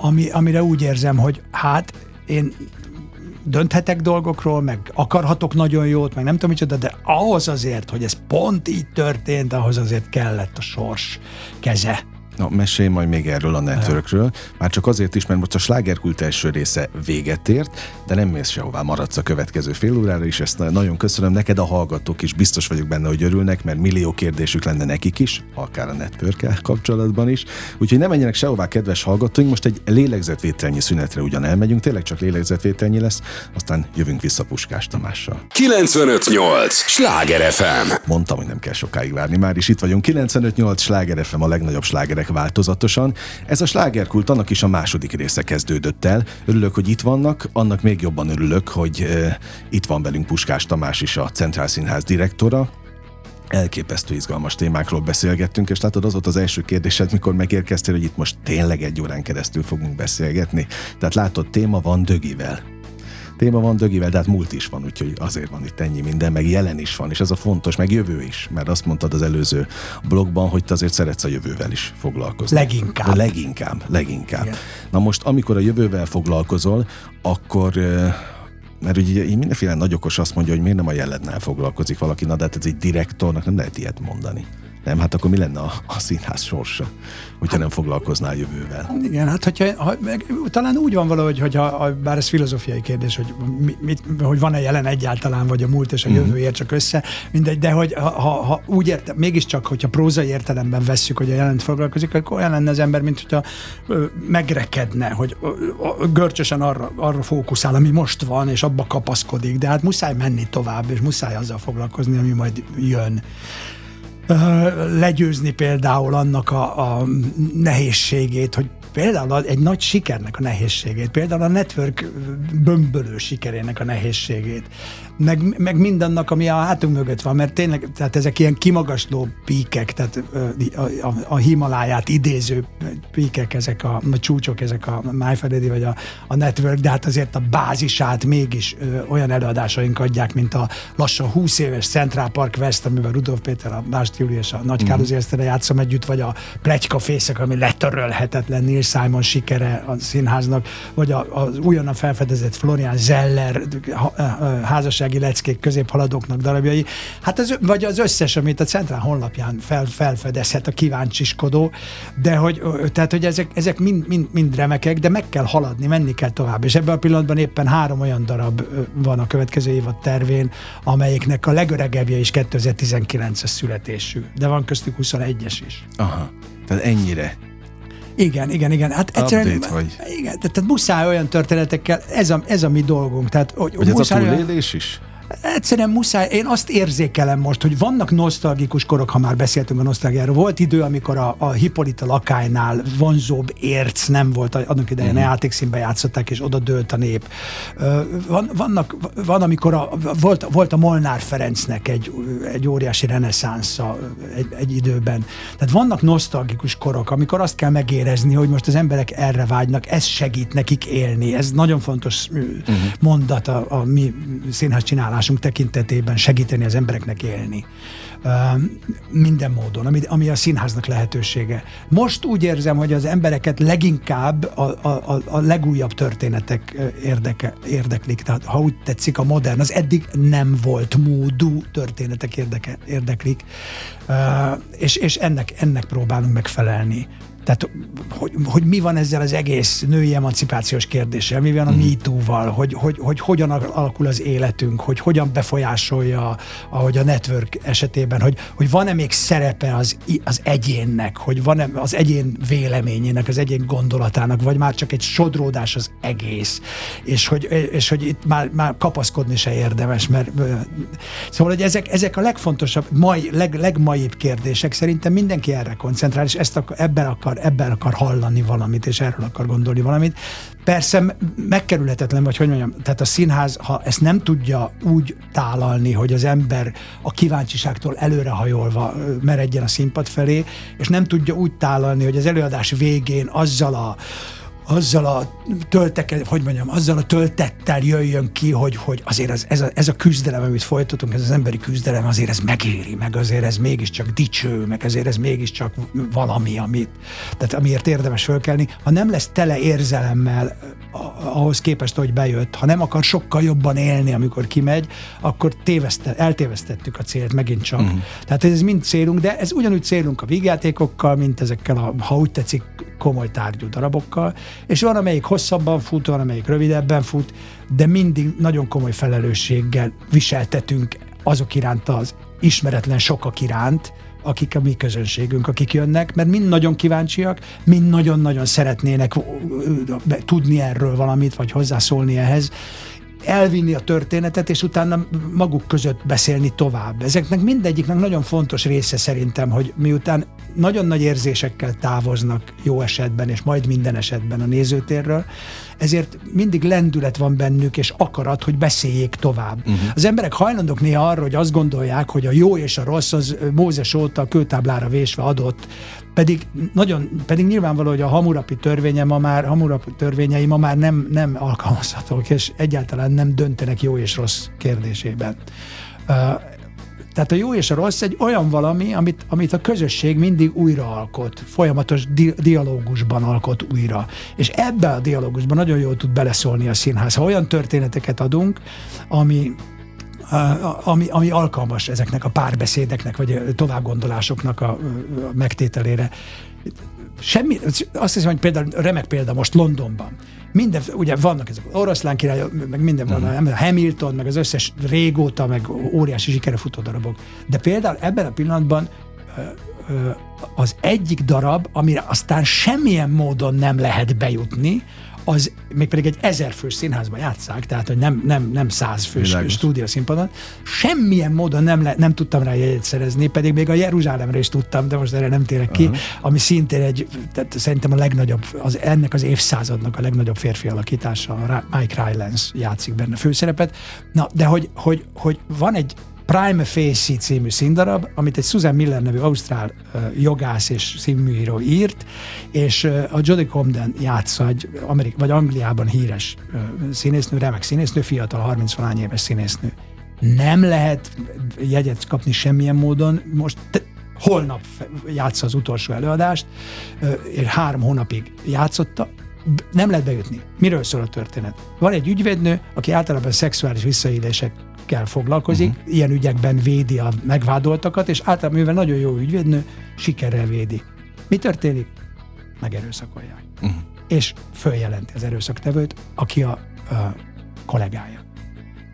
ami, amire úgy érzem, hogy hát én dönthetek dolgokról, meg akarhatok nagyon jót, meg nem tudom micsoda, de ahhoz azért, hogy ez pont így történt, ahhoz azért kellett a sors keze Na, mesélj majd még erről a networkről. Már csak azért is, mert most a slágerkult első része véget ért, de nem mész sehová, maradsz a következő fél órára is. Ezt nagyon köszönöm neked, a hallgatók is biztos vagyok benne, hogy örülnek, mert millió kérdésük lenne nekik is, akár a network kapcsolatban is. Úgyhogy nem menjenek sehová, kedves hallgatóink, most egy lélegzetvételnyi szünetre ugyan elmegyünk, tényleg csak lélegzetvételnyi lesz, aztán jövünk vissza Puskás Tamással. 958! Sláger FM! Mondtam, hogy nem kell sokáig várni, már is itt vagyunk. 958 Sláger FM a legnagyobb slágerek slágerek változatosan. Ez a slágerkult annak is a második része kezdődött el. Örülök, hogy itt vannak, annak még jobban örülök, hogy e, itt van velünk Puskás Tamás is, a Centrál Színház direktora, elképesztő izgalmas témákról beszélgettünk, és látod, az volt az első kérdésed, mikor megérkeztél, hogy itt most tényleg egy órán keresztül fogunk beszélgetni. Tehát látod, téma van dögivel téma van dögivel, de hát múlt is van, úgyhogy azért van itt ennyi minden, meg jelen is van, és ez a fontos, meg jövő is, mert azt mondtad az előző blogban, hogy te azért szeretsz a jövővel is foglalkozni. Leginkább. De leginkább, leginkább. Igen. Na most, amikor a jövővel foglalkozol, akkor mert ugye így mindenféle nagyokos azt mondja, hogy miért nem a jelednel foglalkozik valaki, na de hát ez egy direktornak nem lehet ilyet mondani. Nem, hát akkor mi lenne a, a színház sorsa, hogyha nem foglalkoznál jövővel? Igen, hát hogyha, ha, meg, talán úgy van valahogy, hogy ha, bár ez filozófiai kérdés, hogy, mit, hogy van-e jelen egyáltalán, vagy a múlt és a mhm. jövő ér csak össze, mindegy, de hogy ha, ha, ha úgy érte, mégiscsak, hogyha prózai értelemben vesszük, hogy a jelent foglalkozik, akkor olyan lenne az ember, mint hogyha ö, megrekedne, hogy ö, ö, görcsösen arra, arra fókuszál, ami most van, és abba kapaszkodik, de hát muszáj menni tovább, és muszáj azzal foglalkozni, ami majd jön legyőzni például annak a, a nehézségét, hogy például egy nagy sikernek a nehézségét, például a network bömbölő sikerének a nehézségét, meg, meg mindannak, ami a hátunk mögött van, mert tényleg, tehát ezek ilyen kimagasló píkek, tehát a, a, a Himaláját idéző píkek, ezek a, a csúcsok, ezek a MyFededi vagy a, a Network, de hát azért a bázisát mégis ö, olyan előadásaink adják, mint a lassan 20 éves Central Park West, amiben Rudolf Péter, a Bást Júli és a Nagy. Károly mm. játszom együtt, vagy a Pletyka fészek, ami letörölhetetlen Neil Simon sikere a színháznak, vagy a, az újonnan felfedezett Florian Zeller házasság ifjúsági leckék középhaladóknak darabjai, hát az, vagy az összes, amit a Centrál honlapján fel, felfedezhet a kíváncsiskodó, de hogy, tehát, hogy ezek, ezek mind, mind, mind remekek, de meg kell haladni, menni kell tovább. És ebben a pillanatban éppen három olyan darab van a következő évad tervén, amelyiknek a legöregebbje is 2019-es születésű, de van köztük 21-es is. Aha, tehát ennyire igen, igen, igen. Hát egyszerűen, Update, vagy. Igen, tehát muszáj olyan történetekkel, ez a, ez a mi dolgunk. Tehát, hogy, hogy ez a túlélés is? Egyszerűen muszáj, én azt érzékelem most, hogy vannak nosztalgikus korok, ha már beszéltünk a nosztalgiáról. Volt idő, amikor a, a Hippolyta lakálynál vonzóbb érc nem volt, annak idején uh-huh. játékszínbe játszották, és oda dőlt a nép. Van, vannak, van amikor a, volt, volt a Molnár Ferencnek egy, egy óriási reneszánsza egy, egy időben. Tehát vannak nosztalgikus korok, amikor azt kell megérezni, hogy most az emberek erre vágynak, ez segít nekik élni. Ez nagyon fontos uh-huh. mondat a, a mi színház csinálásunk hozzáállásunk tekintetében segíteni az embereknek élni. Minden módon, ami, ami a színháznak lehetősége. Most úgy érzem, hogy az embereket leginkább a, a, a legújabb történetek érdeke, érdeklik. Tehát ha úgy tetszik, a modern, az eddig nem volt módú történetek érdeke, érdeklik, és, és ennek, ennek próbálunk megfelelni Tehát, hogy, hogy mi van ezzel az egész női emancipációs kérdéssel, mi van a mm. MeToo-val, hogy, hogy, hogy hogyan alakul az életünk, hogy hogyan befolyásolja, ahogy a network esetében, hogy, hogy van-e még szerepe az, az egyénnek, hogy van-e az egyén véleményének, az egyén gondolatának, vagy már csak egy sodródás az egész, és hogy, és hogy itt már, már kapaszkodni se érdemes, mert szóval, hogy ezek, ezek a legfontosabb, mai, leg, legmaibb kérdések, szerintem mindenki erre koncentrál, és ezt akar, ebben akar, ebben akar hallani valamit, és erről akar gondolni valamit. Persze megkerülhetetlen, vagy hogy mondjam, tehát a színház, ha ezt nem tudja úgy tálalni, hogy az ember a kíváncsiságtól előrehajolva meredjen a színpad felé, és nem tudja úgy tálalni, hogy az előadás végén azzal a azzal a tölteke, hogy mondjam, azzal a töltettel jöjjön ki, hogy, hogy azért ez, ez, a, ez a küzdelem, amit folytatunk, ez az emberi küzdelem, azért ez megéri, meg azért ez mégiscsak dicső, meg azért ez mégiscsak valami, amit, tehát amiért érdemes fölkelni. Ha nem lesz tele érzelemmel ahhoz képest, hogy bejött, ha nem akar sokkal jobban élni, amikor kimegy, akkor téveszte, eltévesztettük a célt megint csak. Uh-huh. Tehát ez mind célunk, de ez ugyanúgy célunk a vígjátékokkal, mint ezekkel a, ha úgy tetszik, komoly tárgyú darabokkal, és van, amelyik hosszabban fut, van, amelyik rövidebben fut, de mindig nagyon komoly felelősséggel viseltetünk azok iránt az ismeretlen sokak iránt, akik a mi közönségünk, akik jönnek, mert mind nagyon kíváncsiak, mind nagyon-nagyon szeretnének tudni erről valamit, vagy hozzászólni ehhez, elvinni a történetet, és utána maguk között beszélni tovább. Ezeknek mindegyiknek nagyon fontos része szerintem, hogy miután nagyon nagy érzésekkel távoznak jó esetben, és majd minden esetben a nézőtérről, ezért mindig lendület van bennük, és akarat, hogy beszéljék tovább. Uh-huh. Az emberek hajlandók néha arra, hogy azt gondolják, hogy a jó és a rossz az Mózes óta a kőtáblára vésve adott, pedig nagyon, pedig nyilvánvaló, hogy a Hamurapi törvénye ma már, Hamurapi törvényei ma már nem, nem alkalmazhatók, és egyáltalán nem döntenek jó és rossz kérdésében. Tehát a jó és a rossz egy olyan valami, amit, amit a közösség mindig újraalkot, folyamatos di- dialógusban alkot újra. És ebbe a dialógusban nagyon jól tud beleszólni a színház. Ha olyan történeteket adunk, ami, ami, ami alkalmas ezeknek a párbeszédeknek, vagy a továbbgondolásoknak a, a megtételére. Semmi, azt hiszem, hogy például remek példa most Londonban minden, ugye vannak ezek oroszlán király, meg minden van, uh-huh. Hamilton, meg az összes régóta, meg óriási sikere futó darabok. De például ebben a pillanatban az egyik darab, amire aztán semmilyen módon nem lehet bejutni, az még pedig egy ezer fős színházban játszák, tehát hogy nem, nem, nem száz fős Világos. stúdiószínpadon. Semmilyen módon nem, le, nem tudtam rá jegyet szerezni, pedig még a Jeruzsálemre is tudtam, de most erre nem térek ki, uh-huh. ami szintén egy, tehát szerintem a legnagyobb, az, ennek az évszázadnak a legnagyobb férfi alakítása, Mike Rylance játszik benne főszerepet. Na, de hogy, hogy, hogy van egy Prime Facie című színdarab, amit egy Susan Miller nevű ausztrál jogász és színműíró írt, és a Jodie Comden játsza egy Amerik- vagy Angliában híres színésznő, remek színésznő, fiatal, 30 valány éves színésznő. Nem lehet jegyet kapni semmilyen módon. Most te, holnap játsza az utolsó előadást, és három hónapig játszotta, nem lehet bejutni. Miről szól a történet? Van egy ügyvédnő, aki általában szexuális visszaélések kell foglalkozik, uh-huh. ilyen ügyekben védi a megvádoltakat, és általában, mivel nagyon jó ügyvédnő, sikerrel védi. Mi történik? Megerőszakolják. Uh-huh. És följelenti az erőszaktevőt, aki a, a kollégája,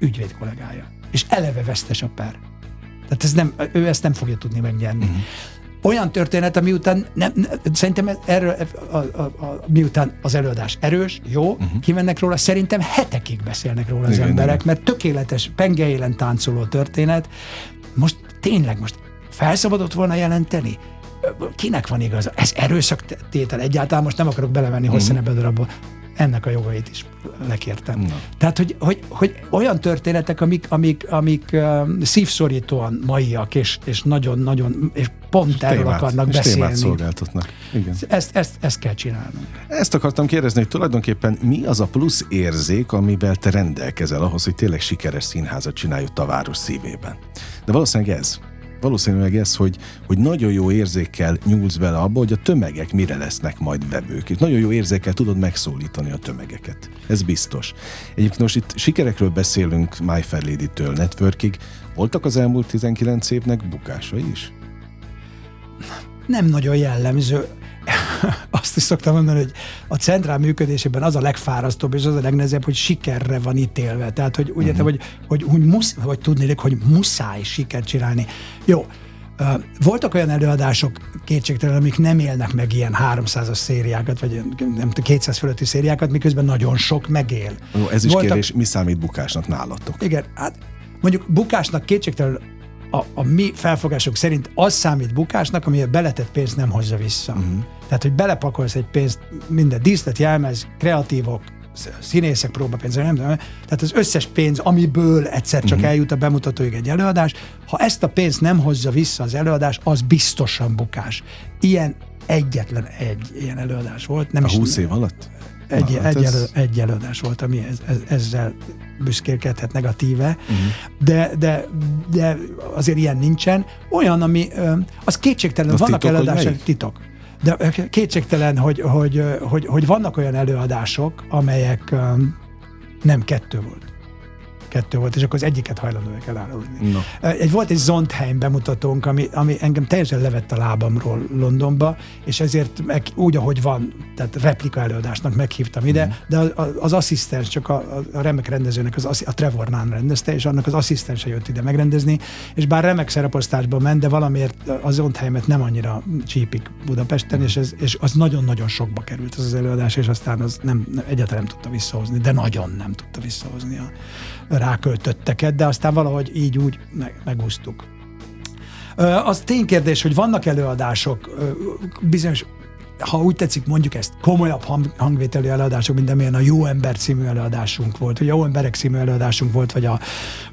ügyvéd kollégája. És eleve vesztes a per. Tehát ez nem, ő ezt nem fogja tudni megnyerni. Uh-huh olyan történet, ami után nem, nem, szerintem erről, a, a, a, miután az előadás erős, jó, uh-huh. kimennek róla, szerintem hetekig beszélnek róla az igen, emberek, igen. mert tökéletes, pengeélen táncoló történet. Most tényleg, most felszabadott volna jelenteni? Kinek van igaza? Ez erőszak tétel egyáltalán, most nem akarok belevenni uh-huh. hosszan ebbe a darabba ennek a jogait is lekértem. Na. Tehát, hogy, hogy, hogy olyan történetek, amik, amik, amik uh, szívszorítóan maiak, és, és nagyon-nagyon, és pont és erről témát, akarnak és beszélni. szolgáltatnak. Igen. Ezt, ezt, ezt kell csinálnunk. Ezt akartam kérdezni, hogy tulajdonképpen mi az a plusz érzék, amivel te rendelkezel ahhoz, hogy tényleg sikeres színházat csinálj a város szívében. De valószínűleg ez valószínűleg ez, hogy, hogy nagyon jó érzékkel nyúlsz bele abba, hogy a tömegek mire lesznek majd vevők. És nagyon jó érzékkel tudod megszólítani a tömegeket. Ez biztos. Egyébként most itt sikerekről beszélünk My Fair Lady-től Networkig. Voltak az elmúlt 19 évnek bukásai is? Nem nagyon jellemző. azt is szoktam mondani, hogy a centrál működésében az a legfárasztóbb, és az a legnehezebb, hogy sikerre van ítélve. Tehát, hogy úgy értem, uh-huh. hogy, hogy, hogy, musz, hogy tudni, hogy muszáj sikert csinálni. Jó, voltak olyan előadások kétségtelen, amik nem élnek meg ilyen 300-as szériákat, vagy nem 200 fölötti szériákat, miközben nagyon sok megél. Jó, ez is Voltak... kérdés, mi számít bukásnak nálatok? Igen, hát mondjuk bukásnak kétségtelen a, a mi felfogások szerint az számít bukásnak, ami a beletett pénzt nem hozza vissza. Uh-huh. Tehát, hogy belepakolsz egy pénzt, minden díszlet, jelmez, kreatívok, színészek próbapénzre, nem tudom, tehát az összes pénz, amiből egyszer csak uh-huh. eljut a bemutatóig egy előadás, ha ezt a pénzt nem hozza vissza az előadás, az biztosan bukás. Ilyen egyetlen egy ilyen előadás volt. Nem a is, 20 év alatt? Egy, hát egy, ez... elő, egy előadás volt, ami ez, ez, ezzel büszkélkedhet negatíve, uh-huh. de, de, de azért ilyen nincsen. Olyan, ami, az kétségtelen, vannak előadások, titok de kétségtelen, hogy, hogy, hogy, hogy vannak olyan előadások, amelyek nem kettő volt kettő volt, és akkor az egyiket hajlandóak elárulni. No. Egy, volt egy Zondheim bemutatónk, ami, ami engem teljesen levett a lábamról Londonba, és ezért meg, úgy, ahogy van, tehát replika előadásnak meghívtam ide, mm. de az, az asszisztens, csak a, a remek rendezőnek, az, a Trevor Nán rendezte, és annak az asszisztense jött ide megrendezni, és bár remek szereposztásban ment, de valamiért az Zondheimet nem annyira csípik Budapesten, mm. és, ez, és az nagyon-nagyon sokba került az, az előadás, és aztán az nem, egyáltalán nem tudta visszahozni, de nagyon nem tudta visszahozni a, ráköltötteket, de aztán valahogy így úgy meg, megúsztuk. Az ténykérdés, hogy vannak előadások, bizonyos ha úgy tetszik, mondjuk ezt komolyabb hang, hangvételi előadások, mint amilyen a Jó Ember című előadásunk volt, vagy a Jó Emberek című előadásunk volt, vagy a,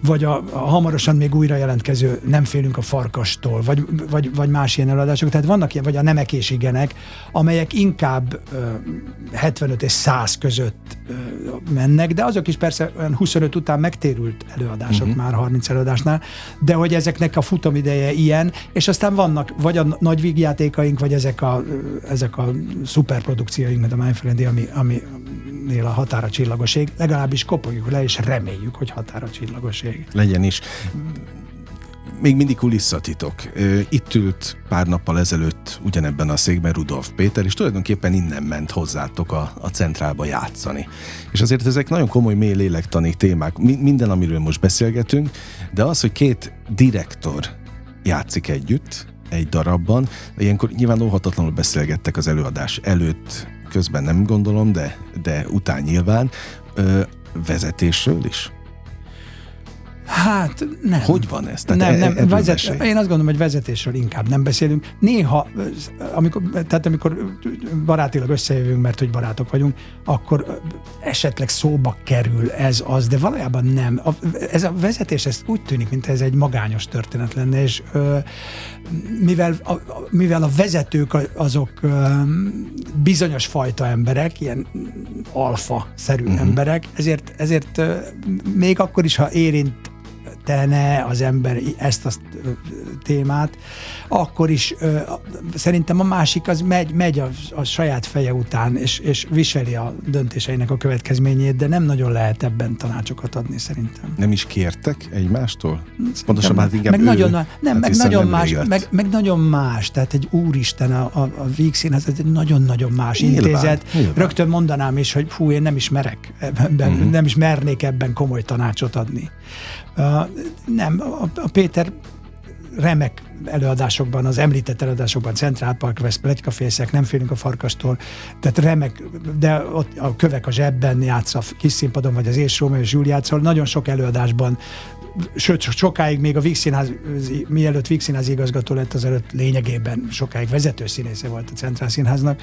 vagy a, a hamarosan még újra jelentkező Nem félünk a farkastól, vagy, vagy, vagy más ilyen előadások. Tehát vannak ilyen, vagy a Nemek és Igenek, amelyek inkább ö, 75 és 100 között ö, mennek, de azok is persze olyan 25 után megtérült előadások uh-huh. már 30 előadásnál, de hogy ezeknek a futamideje ilyen, és aztán vannak vagy a nagy vígjátékaink, vagy ezek a, ezek a szuperprodukcióink, mint a Mindfrendi, ami, ami nél a határa csillagoség, legalábbis kopogjuk le, és reméljük, hogy határa csillagoség. Legyen is. Még mindig kulisszatitok. Itt ült pár nappal ezelőtt ugyanebben a székben Rudolf Péter, és tulajdonképpen innen ment hozzátok a, a centrálba játszani. És azért ezek nagyon komoly, mély lélektani témák, minden, amiről most beszélgetünk, de az, hogy két direktor játszik együtt, egy darabban. Ilyenkor nyilván óhatatlanul beszélgettek az előadás előtt, közben nem gondolom, de, de után nyilván. Ö, vezetésről is? Hát nem. Hogy van ez? Tehát nem, e- nem. Vezet, én azt gondolom, hogy vezetésről inkább nem beszélünk. Néha, amikor, tehát amikor barátilag összejövünk, mert hogy barátok vagyunk, akkor esetleg szóba kerül ez az, de valójában nem. A, ez a vezetés, ez úgy tűnik, mint ez egy magányos történet lenne, és ö, mivel, a, mivel a vezetők azok ö, bizonyos fajta emberek, ilyen alfa-szerű uh-huh. emberek, ezért, ezért ö, még akkor is, ha érint értene az ember ezt a témát, akkor is ö, szerintem a másik az megy, megy a, a saját feje után, és, és viseli a döntéseinek a következményét, de nem nagyon lehet ebben tanácsokat adni szerintem. Nem is kértek egymástól? Pontosan hát inkább meg ő, nagyon, nem, hát meg nagyon nem más, meg, meg, nagyon más, tehát egy úristen, a, a, a Víg Színház, ez egy nagyon-nagyon más nyilván, intézet. Nyilván. Rögtön mondanám is, hogy hú, én nem is merek ebben, uh-huh. nem is mernék ebben komoly tanácsot adni. Uh, nem, a, a Péter remek előadásokban, az említett előadásokban, Central Park West, Pletykafészek, nem félünk a farkastól, tehát remek, de ott a kövek a zsebben játsz a kis színpadon, vagy az És Rómeó és Júliát, szóval nagyon sok előadásban sőt, sokáig még a Víg Színház, mielőtt Víg Színház igazgató lett, az előtt lényegében sokáig vezető színésze volt a Centrál Színháznak,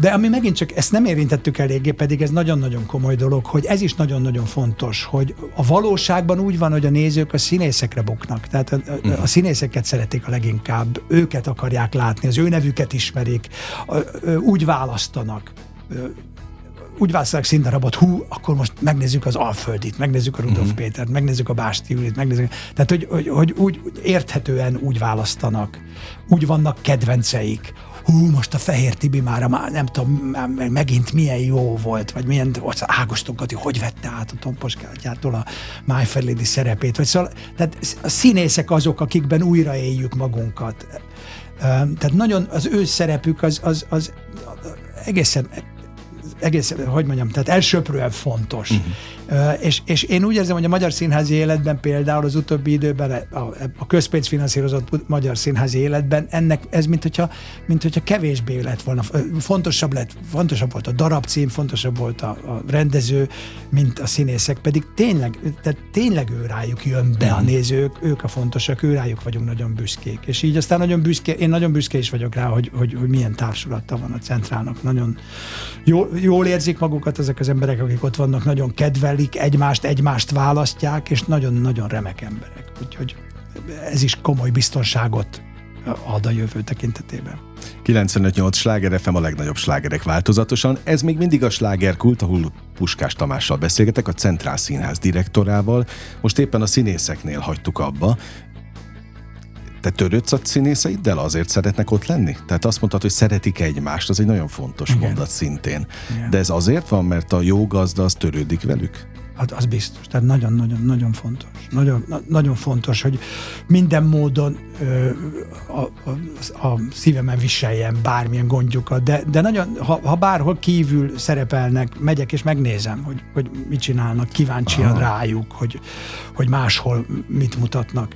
de ami megint csak ezt nem érintettük eléggé, pedig ez nagyon-nagyon komoly dolog, hogy ez is nagyon-nagyon fontos, hogy a valóságban úgy van, hogy a nézők a színészekre buknak. Tehát a, a, mhm. színészeket szeretik a leginkább, őket akarják látni, az ő nevüket ismerik, úgy választanak úgy választanak színdarabot, hú, akkor most megnézzük az Alföldit, megnézzük a Rudolf uh-huh. Pétert, megnézzük a Básti Julit, megnézzük. Tehát, hogy, hogy, hogy úgy érthetően úgy választanak, úgy vannak kedvenceik, hú, most a Fehér Tibi már, már nem tudom, megint milyen jó volt, vagy milyen, az Ágoston Kati, hogy vette át a Tomposkátjától a My Fair Lady szerepét, vagy szóval, tehát a színészek azok, akikben újraéljük magunkat. Tehát nagyon az ő szerepük az, az, az egészen egész, hogy mondjam, tehát elsőprően fontos. Uh-huh. És, és én úgy érzem, hogy a magyar színházi életben például az utóbbi időben a, a közpénzfinanszírozott magyar színházi életben ennek ez mint hogyha, mint hogyha kevésbé lett volna, fontosabb lett, fontosabb volt a darabcím, fontosabb volt a, a rendező, mint a színészek, pedig tényleg, tehát tényleg ő rájuk jön be a mhm. nézők, ők a fontosak, ő rájuk vagyunk nagyon büszkék. És így aztán nagyon büszké, én nagyon büszke is vagyok rá, hogy, hogy, hogy milyen társulata van a centrálnak. Nagyon jó, jó jól érzik magukat ezek az emberek, akik ott vannak, nagyon kedvelik egymást, egymást választják, és nagyon-nagyon remek emberek. Úgyhogy ez is komoly biztonságot ad a jövő tekintetében. 95-8 sláger FM a legnagyobb slágerek változatosan. Ez még mindig a slágerkult, ahol Puskás Tamással beszélgetek, a Centrál Színház direktorával. Most éppen a színészeknél hagytuk abba. Te törődsz a színészeiddel? Azért szeretnek ott lenni? Tehát azt mondtad, hogy szeretik egymást, az egy nagyon fontos Igen. mondat szintén. Igen. De ez azért van, mert a jó gazda az törődik velük? Hát az biztos. Tehát nagyon-nagyon-nagyon fontos. Nagyon, na, nagyon fontos, hogy minden módon ö, a, a, a szívemen viseljen bármilyen gondjukat, de, de nagyon, ha, ha bárhol kívül szerepelnek, megyek és megnézem, hogy, hogy mit csinálnak, kíváncsian Aha. rájuk, hogy, hogy máshol mit mutatnak.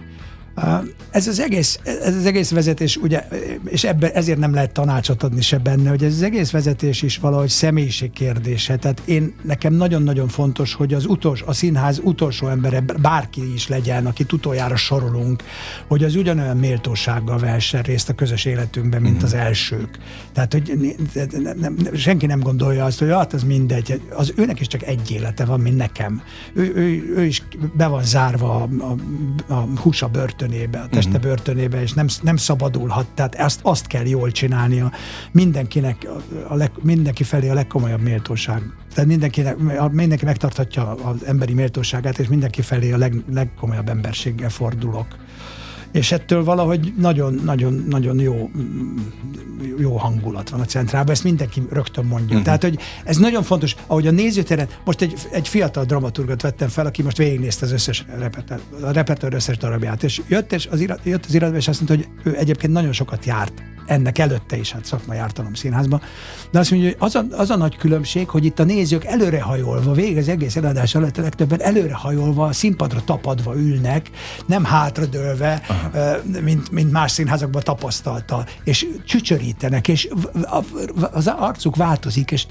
Ez az egész, ez az egész vezetés, ugye, és ebben ezért nem lehet tanácsot adni se benne, hogy ez az egész vezetés is valahogy személyiség kérdése. Tehát én, nekem nagyon-nagyon fontos, hogy az utolsó, a színház utolsó embere, bárki is legyen, akit utoljára sorolunk, hogy az ugyanolyan méltósággal vehessen részt a közös életünkben, mint az elsők. Tehát, hogy nem, nem, senki nem gondolja azt, hogy hát az mindegy, az őnek is csak egy élete van, mint nekem. Ő, ő, ő is be van zárva a, a, a húsa börtön börtönébe, a teste uh-huh. börtönébe, és nem, nem szabadulhat. Tehát ezt azt kell jól csinálnia. Mindenkinek, a leg, mindenki felé a legkomolyabb méltóság. Tehát mindenkinek, mindenki megtarthatja az emberi méltóságát, és mindenki felé a leg, legkomolyabb emberséggel fordulok és ettől valahogy nagyon-nagyon-nagyon jó, jó hangulat van a centrálban, ezt mindenki rögtön mondja. Uh-huh. Tehát, hogy ez nagyon fontos, ahogy a nézőteren, most egy, egy fiatal dramaturgot vettem fel, aki most végignézte az összes repertoár, a repertoár összes darabját, és jött, és az irat, jött az iratba, és azt mondta, hogy ő egyébként nagyon sokat járt ennek előtte is, hát szakmai ártalom színházban. De azt mondja, hogy az a, az a nagy különbség, hogy itt a nézők előrehajolva, végig az egész eladás alatt a legtöbben előrehajolva, a színpadra tapadva ülnek, nem hátradőlve, Aha. Mint, mint más színházakban tapasztalta, és csücsörítenek, és az arcuk változik, és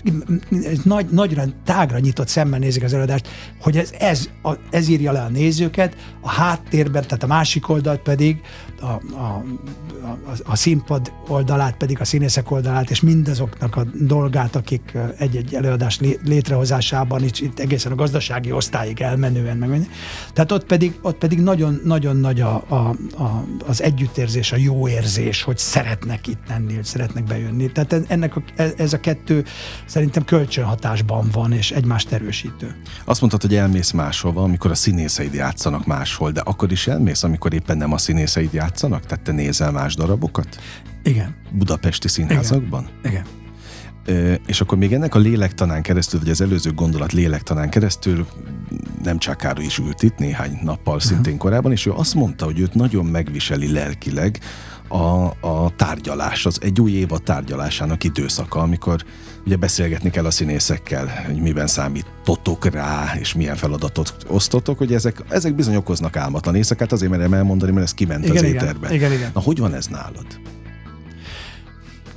nagy, nagyra, tágra nyitott szemmel nézik az előadást, hogy ez, ez, ez írja le a nézőket, a háttérben, tehát a másik oldalt pedig a, a, a, a színpad oldalát, pedig a színészek oldalát, és mindazoknak a dolgát, akik egy-egy előadás létrehozásában itt, itt egészen a gazdasági osztályig elmenően meg. Tehát ott pedig, ott pedig nagyon, nagyon nagy a, a, a, az együttérzés, a jó érzés, hogy szeretnek itt lenni, hogy szeretnek bejönni. Tehát ennek a, ez a kettő szerintem kölcsönhatásban van, és egymást erősítő. Azt mondtad, hogy elmész máshova, amikor a színészeid játszanak máshol, de akkor is elmész, amikor éppen nem a színészeid játszanak? Tehát te nézel más darabokat? Igen. Budapesti színházakban? Igen. Igen. És akkor még ennek a lélektanán keresztül, vagy az előző gondolat lélektanán keresztül nem csak Károly is ült itt néhány nappal uh-huh. szintén korábban, és ő azt mondta, hogy őt nagyon megviseli lelkileg a, a tárgyalás, az egy új évad tárgyalásának időszaka, amikor ugye beszélgetni kell a színészekkel, hogy miben számítotok rá, és milyen feladatot osztotok, hogy ezek, ezek bizony okoznak álmatlan éjszakát, azért merem elmondani, mert ez kiment igen, az igen, éterbe. Igen, igen. Na, hogy van ez nálad?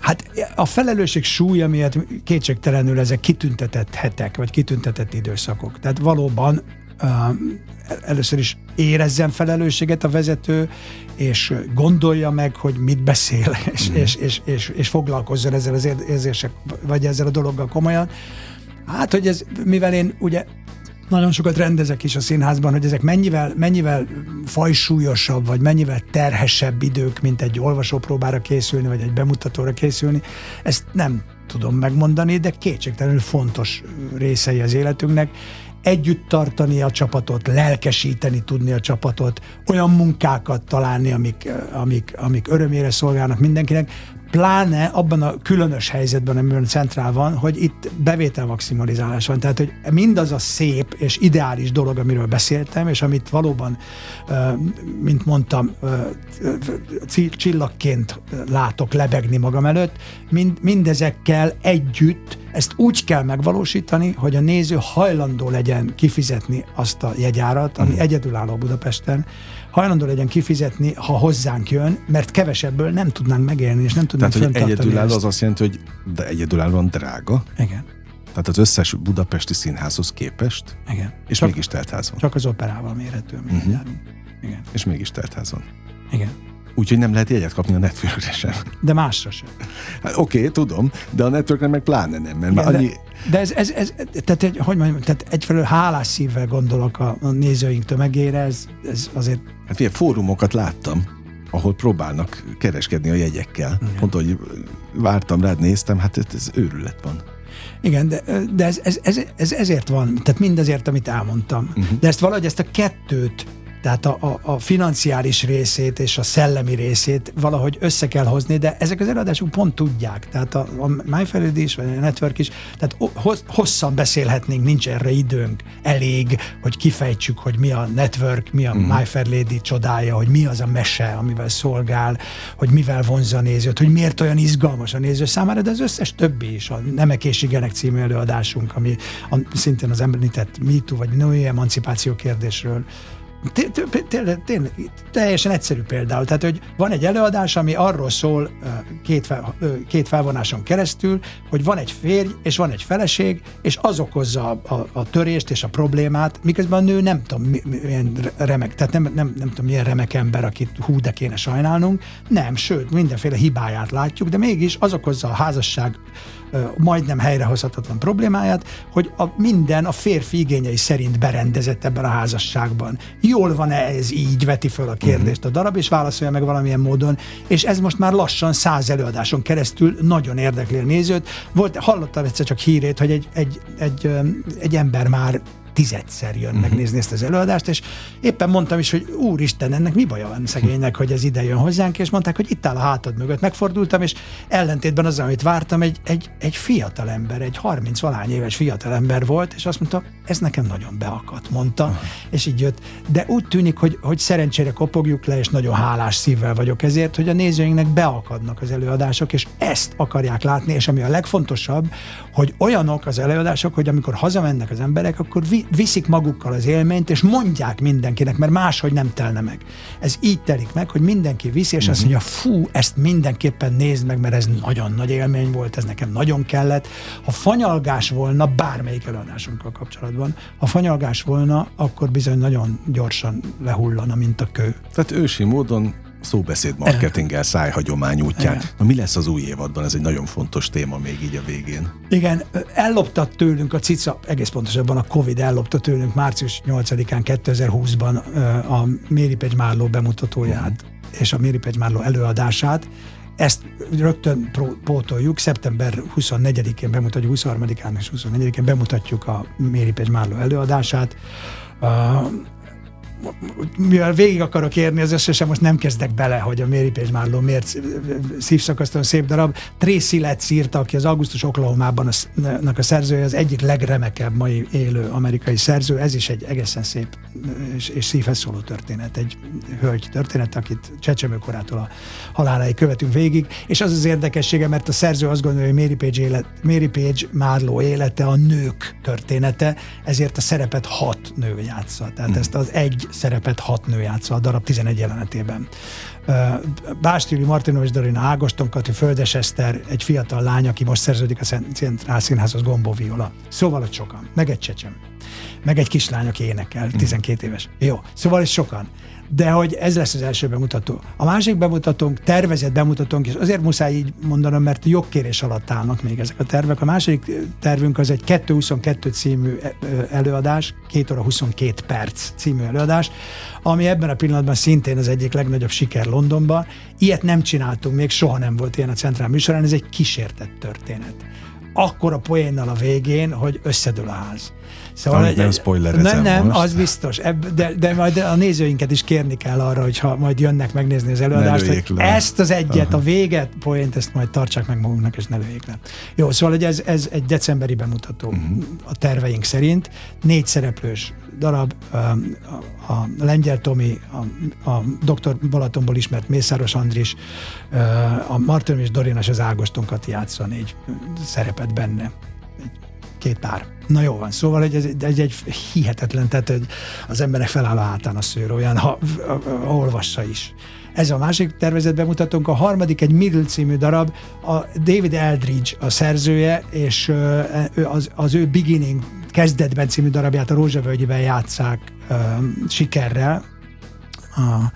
Hát a felelősség súlya miatt kétségtelenül ezek kitüntetett hetek, vagy kitüntetett időszakok. Tehát valóban uh, először is érezzen felelősséget a vezető, és gondolja meg, hogy mit beszél, és, mm. és, és, és, és foglalkozzon ezzel az érzések, vagy ezzel a dologgal komolyan. Hát, hogy ez, mivel én ugye nagyon sokat rendezek is a színházban, hogy ezek mennyivel, mennyivel fajsúlyosabb, vagy mennyivel terhesebb idők, mint egy olvasópróbára készülni, vagy egy bemutatóra készülni. Ezt nem tudom megmondani, de kétségtelenül fontos részei az életünknek. Együtt tartani a csapatot, lelkesíteni tudni a csapatot, olyan munkákat találni, amik, amik, amik örömére szolgálnak mindenkinek, pláne abban a különös helyzetben, amiben centrál van, hogy itt bevétel maximalizálás van. Tehát, hogy mindaz a szép és ideális dolog, amiről beszéltem, és amit valóban, mint mondtam, csillagként látok lebegni magam előtt, mind, mindezekkel együtt ezt úgy kell megvalósítani, hogy a néző hajlandó legyen kifizetni azt a jegyárat, ami mm. egyedülálló Budapesten, hajlandó legyen kifizetni, ha hozzánk jön, mert kevesebből nem tudnánk megélni, és nem tudnánk Tehát, hogy egyedülálló az azt jelenti, hogy de egyedülállóan drága. Igen. Tehát az összes budapesti színházhoz képest. Igen. És csak, mégis teltházon. Csak az operával mérhető, amit uh-huh. járunk. Igen. És mégis teltházon. Igen. Úgyhogy nem lehet jegyet kapni a networkre sem. De másra sem. Hát, Oké, okay, tudom, de a networkre meg pláne nem, mert Igen, annyi... De, de ez, ez, ez, tehát, egy, hogy mondjam, tehát egyfelől hálás szívvel gondolok a, a nézőink tömegére, ez, ez azért... Hát ilyen fórumokat láttam, ahol próbálnak kereskedni a jegyekkel. Igen. Pont, hogy vártam rád, néztem, hát ez, ez őrület van. Igen, de, de ez, ez, ez, ez ezért van, tehát mindazért, amit elmondtam. Uh-huh. De ezt valahogy ezt a kettőt tehát a, a, a financiális részét és a szellemi részét valahogy össze kell hozni, de ezek az előadások pont tudják. Tehát a, a MyFair is, vagy a Network is, tehát hosszan beszélhetnénk, nincs erre időnk elég, hogy kifejtsük, hogy mi a Network, mi a uh-huh. My Fair Lady csodája, hogy mi az a mese, amivel szolgál, hogy mivel vonza a nézőt, hogy miért olyan izgalmas a néző számára, de az összes többi is, a Nemek és Igenek című előadásunk, ami a, szintén az említett MeToo vagy női emancipáció kérdésről teljesen egyszerű például. Tehát, hogy van egy előadás, ami arról szól két, fel, két felvonáson keresztül, hogy van egy férj és van egy feleség, és az okozza a, a, a törést és a problémát, miközben a nő nem tudom, milyen remek, tehát nem, nem, nem tudom, milyen remek ember, akit hú, de kéne sajnálnunk. Nem, sőt, mindenféle hibáját látjuk, de mégis az okozza a házasság majdnem helyrehozhatatlan problémáját, hogy a minden a férfi igényei szerint berendezett ebben a házasságban. Jól van-e ez így, veti föl a kérdést a darab, és válaszolja meg valamilyen módon, és ez most már lassan száz előadáson keresztül nagyon érdekli a nézőt. Volt, hallottam egyszer csak hírét, hogy egy, egy, egy, egy ember már tizedszer jön uh-huh. megnézni ezt az előadást, és éppen mondtam is, hogy úristen, ennek mi baja van szegénynek, hogy ez ide jön hozzánk, és mondták, hogy itt áll a hátad mögött. Megfordultam, és ellentétben az, amit vártam, egy, egy, egy fiatal ember, egy 30 valány éves fiatal ember volt, és azt mondta, ez nekem nagyon beakadt, mondta, uh-huh. és így jött. De úgy tűnik, hogy, hogy szerencsére kopogjuk le, és nagyon hálás szívvel vagyok ezért, hogy a nézőinknek beakadnak az előadások, és ezt akarják látni, és ami a legfontosabb, hogy olyanok az előadások, hogy amikor hazamennek az emberek, akkor vi, viszik magukkal az élményt, és mondják mindenkinek, mert máshogy nem telne meg. Ez így telik meg, hogy mindenki viszi, és uh-huh. azt mhm. mondja, fú, ezt mindenképpen nézd meg, mert ez nagyon nagy élmény volt, ez nekem nagyon kellett. Ha fanyalgás volna, bármelyik előadásunkkal kapcsolatban, ha fanyalgás volna, akkor bizony nagyon gyorsan lehullana, mint a kő. Tehát ősi módon szóbeszéd marketinggel szájhagyomány útján. Igen. Na mi lesz az új évadban? Ez egy nagyon fontos téma még így a végén. Igen, elloptat tőlünk a cica, egész pontosabban a Covid ellopta tőlünk március 8-án 2020-ban a Méri Pegy Márló bemutatóját uh-huh. és a Méri Pegy Márló előadását. Ezt rögtön pótoljuk, szeptember 24-én bemutatjuk, 23-án és 24-én bemutatjuk a Méri Pegy Márló előadását mivel végig akarok érni az összesen, most nem kezdek bele, hogy a Mary Page Marlowe miért szívszakasztóan szép darab. Tracy Letts írta, aki az Augustus Oklahoma-ban a, a szerzője, az egyik legremekebb mai élő amerikai szerző. Ez is egy egészen szép és, és szívhez szóló történet. Egy hölgy történet, akit csecsemőkorától a haláláig követünk végig. És az az érdekessége, mert a szerző azt gondolja, hogy Mary Page, élet, Mary Page Marlowe élete a nők története, ezért a szerepet hat nő játsza. Tehát mm. ezt az egy szerepet hat nő játsza a darab 11 jelenetében. Bástili Martinov és Dorina Ágoston, Kati Földes Eszter, egy fiatal lány, aki most szerződik a Centrál Színházhoz, Gombó Viola. Szóval ott sokan. Meg egy csecsem. Meg egy kislány, aki énekel, 12 éves. Jó, szóval is sokan de hogy ez lesz az első bemutató. A másik bemutatónk, tervezett bemutatónk, és azért muszáj így mondanom, mert jogkérés alatt állnak még ezek a tervek. A második tervünk az egy 222 című előadás, 2 óra 22 perc című előadás, ami ebben a pillanatban szintén az egyik legnagyobb siker Londonban. Ilyet nem csináltunk, még soha nem volt ilyen a centrál műsorán, ez egy kísértett történet. Akkor a poénnal a végén, hogy összedől a ház. Szóval nem, nem spoilerezem Nem, nem, most. az biztos. Ebb, de, de majd a nézőinket is kérni kell arra, hogy ha majd jönnek megnézni az előadást, hogy le. ezt az egyet, Aha. a véget, poént, ezt majd tartsák meg magunknak, és ne lőjék le. Jó, szóval hogy ez, ez egy decemberi bemutató uh-huh. a terveink szerint. Négy szereplős darab, a, a Lengyel Tomi, a, a Dr. Balatonból ismert Mészáros Andris, a Martin és Dorian és az Ágostonkat játsza négy szerepet benne. Két pár. Na jó van, szóval egy, egy, egy, hihetetlen, tehát egy, az emberek feláll a hátán a szőr, olyan, ha, ha, ha olvassa is. Ez a másik tervezet bemutatónk, a harmadik egy Middle című darab, a David Eldridge a szerzője, és az, az ő Beginning kezdetben című darabját a Rózsavölgyben játszák sikerrel. A,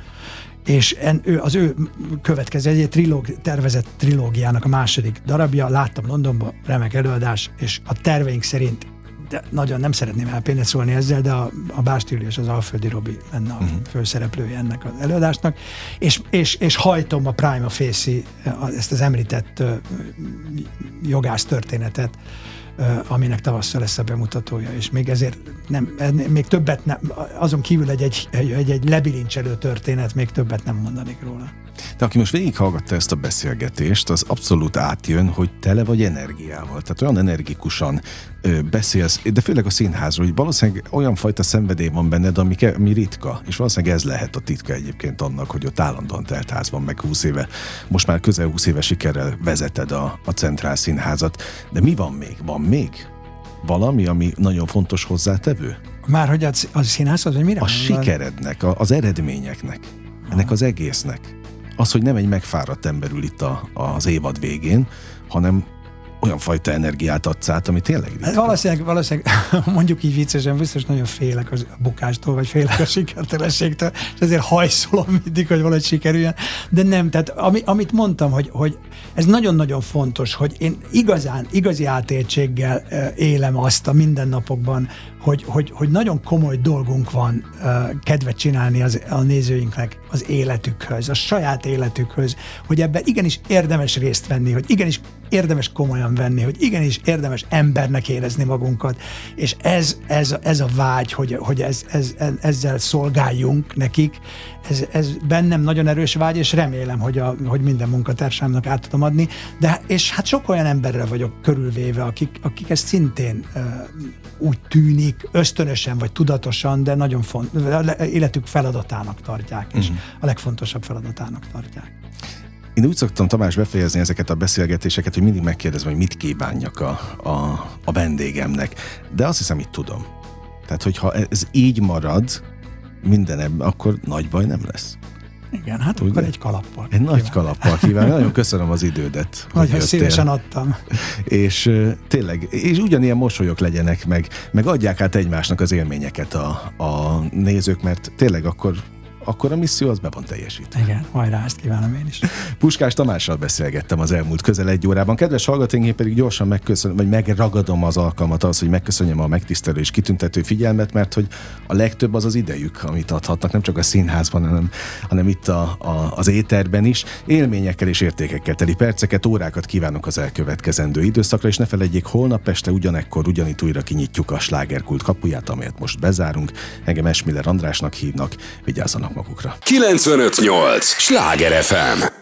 és en, ő, az ő következő egy trilóg, tervezett trilógiának a második darabja, láttam Londonban, remek előadás, és a terveink szerint de nagyon nem szeretném elpéneszolni ezzel, de a, a Bástili és az Alföldi Robi lenne a uh-huh. főszereplője ennek az előadásnak, és, és, és hajtom a Prima Facie, ezt az említett jogász történetet, aminek tavasszal lesz a bemutatója, és még ezért nem, még többet nem, azon kívül egy, egy, egy, egy lebilincselő történet, még többet nem mondanék róla. De aki most végighallgatta ezt a beszélgetést, az abszolút átjön, hogy tele vagy energiával. Tehát olyan energikusan ö, beszélsz, de főleg a színházról, hogy valószínűleg olyan fajta szenvedély van benned, ami, ami ritka, és valószínűleg ez lehet a titka egyébként annak, hogy ott állandóan telt ház van, meg 20 éve, most már közel 20 éve sikerrel vezeted a, a Centrál Színházat. De mi van még? Van még? Valami, ami nagyon fontos hozzátevő? Már hogy az, az színház, az, hogy mire? A sikerednek, a, az eredményeknek, ennek az egésznek az, hogy nem egy megfáradt ember ül itt a, az évad végén, hanem olyan fajta energiát adsz át, ami tényleg ritka. Valószínűleg, valószínűleg, mondjuk így viccesen, biztos nagyon félek a bukástól, vagy félek a sikertelenségtől, és ezért hajszolom mindig, hogy valahogy sikerüljen. De nem, tehát ami, amit mondtam, hogy, hogy ez nagyon-nagyon fontos, hogy én igazán, igazi átértséggel élem azt a mindennapokban, hogy, hogy, hogy nagyon komoly dolgunk van kedvet csinálni az, a nézőinknek az életükhöz, a saját életükhöz, hogy ebben igenis érdemes részt venni, hogy igenis érdemes komolyan venni, hogy igenis érdemes embernek érezni magunkat, és ez, ez, ez a vágy, hogy, hogy ez, ez, ezzel szolgáljunk nekik, ez, ez bennem nagyon erős vágy, és remélem, hogy, a, hogy minden munkatársámnak át tudom adni, de és hát sok olyan emberrel vagyok körülvéve, akik, akik ezt szintén uh, úgy tűnik, ösztönösen vagy tudatosan, de nagyon fontos, életük feladatának tartják, és uh-huh. a legfontosabb feladatának tartják. Én úgy szoktam Tamás befejezni ezeket a beszélgetéseket, hogy mindig megkérdezem, hogy mit kívánjak a, a, a vendégemnek. De azt hiszem, itt tudom. Tehát, hogyha ez így marad, minden ebben, akkor nagy baj nem lesz. Igen, hát Ugye? akkor egy kalappal. Egy nagy kalappal kíván. Nagyon köszönöm az idődet. Nagyon szívesen adtam. És tényleg, és ugyanilyen mosolyok legyenek meg, meg adják át egymásnak az élményeket a, a nézők, mert tényleg akkor akkor a misszió az be van teljesítve. Igen, hajrá, ezt kívánom én is. Puskás Tamással beszélgettem az elmúlt közel egy órában. Kedves hallgatóink, én pedig gyorsan megköszönöm, vagy megragadom az alkalmat az, hogy megköszönjem a megtisztelő és kitüntető figyelmet, mert hogy a legtöbb az az idejük, amit adhatnak, nem csak a színházban, hanem, hanem itt a, a, az éterben is. Élményekkel és értékekkel teli perceket, órákat kívánok az elkövetkezendő időszakra, és ne felejtjék, holnap este ugyanekkor ugyanitt újra kinyitjuk a slágerkult kapuját, amelyet most bezárunk. Engem Esmiller Andrásnak hívnak, vigyázzanak magukra. 958! Sláger FM!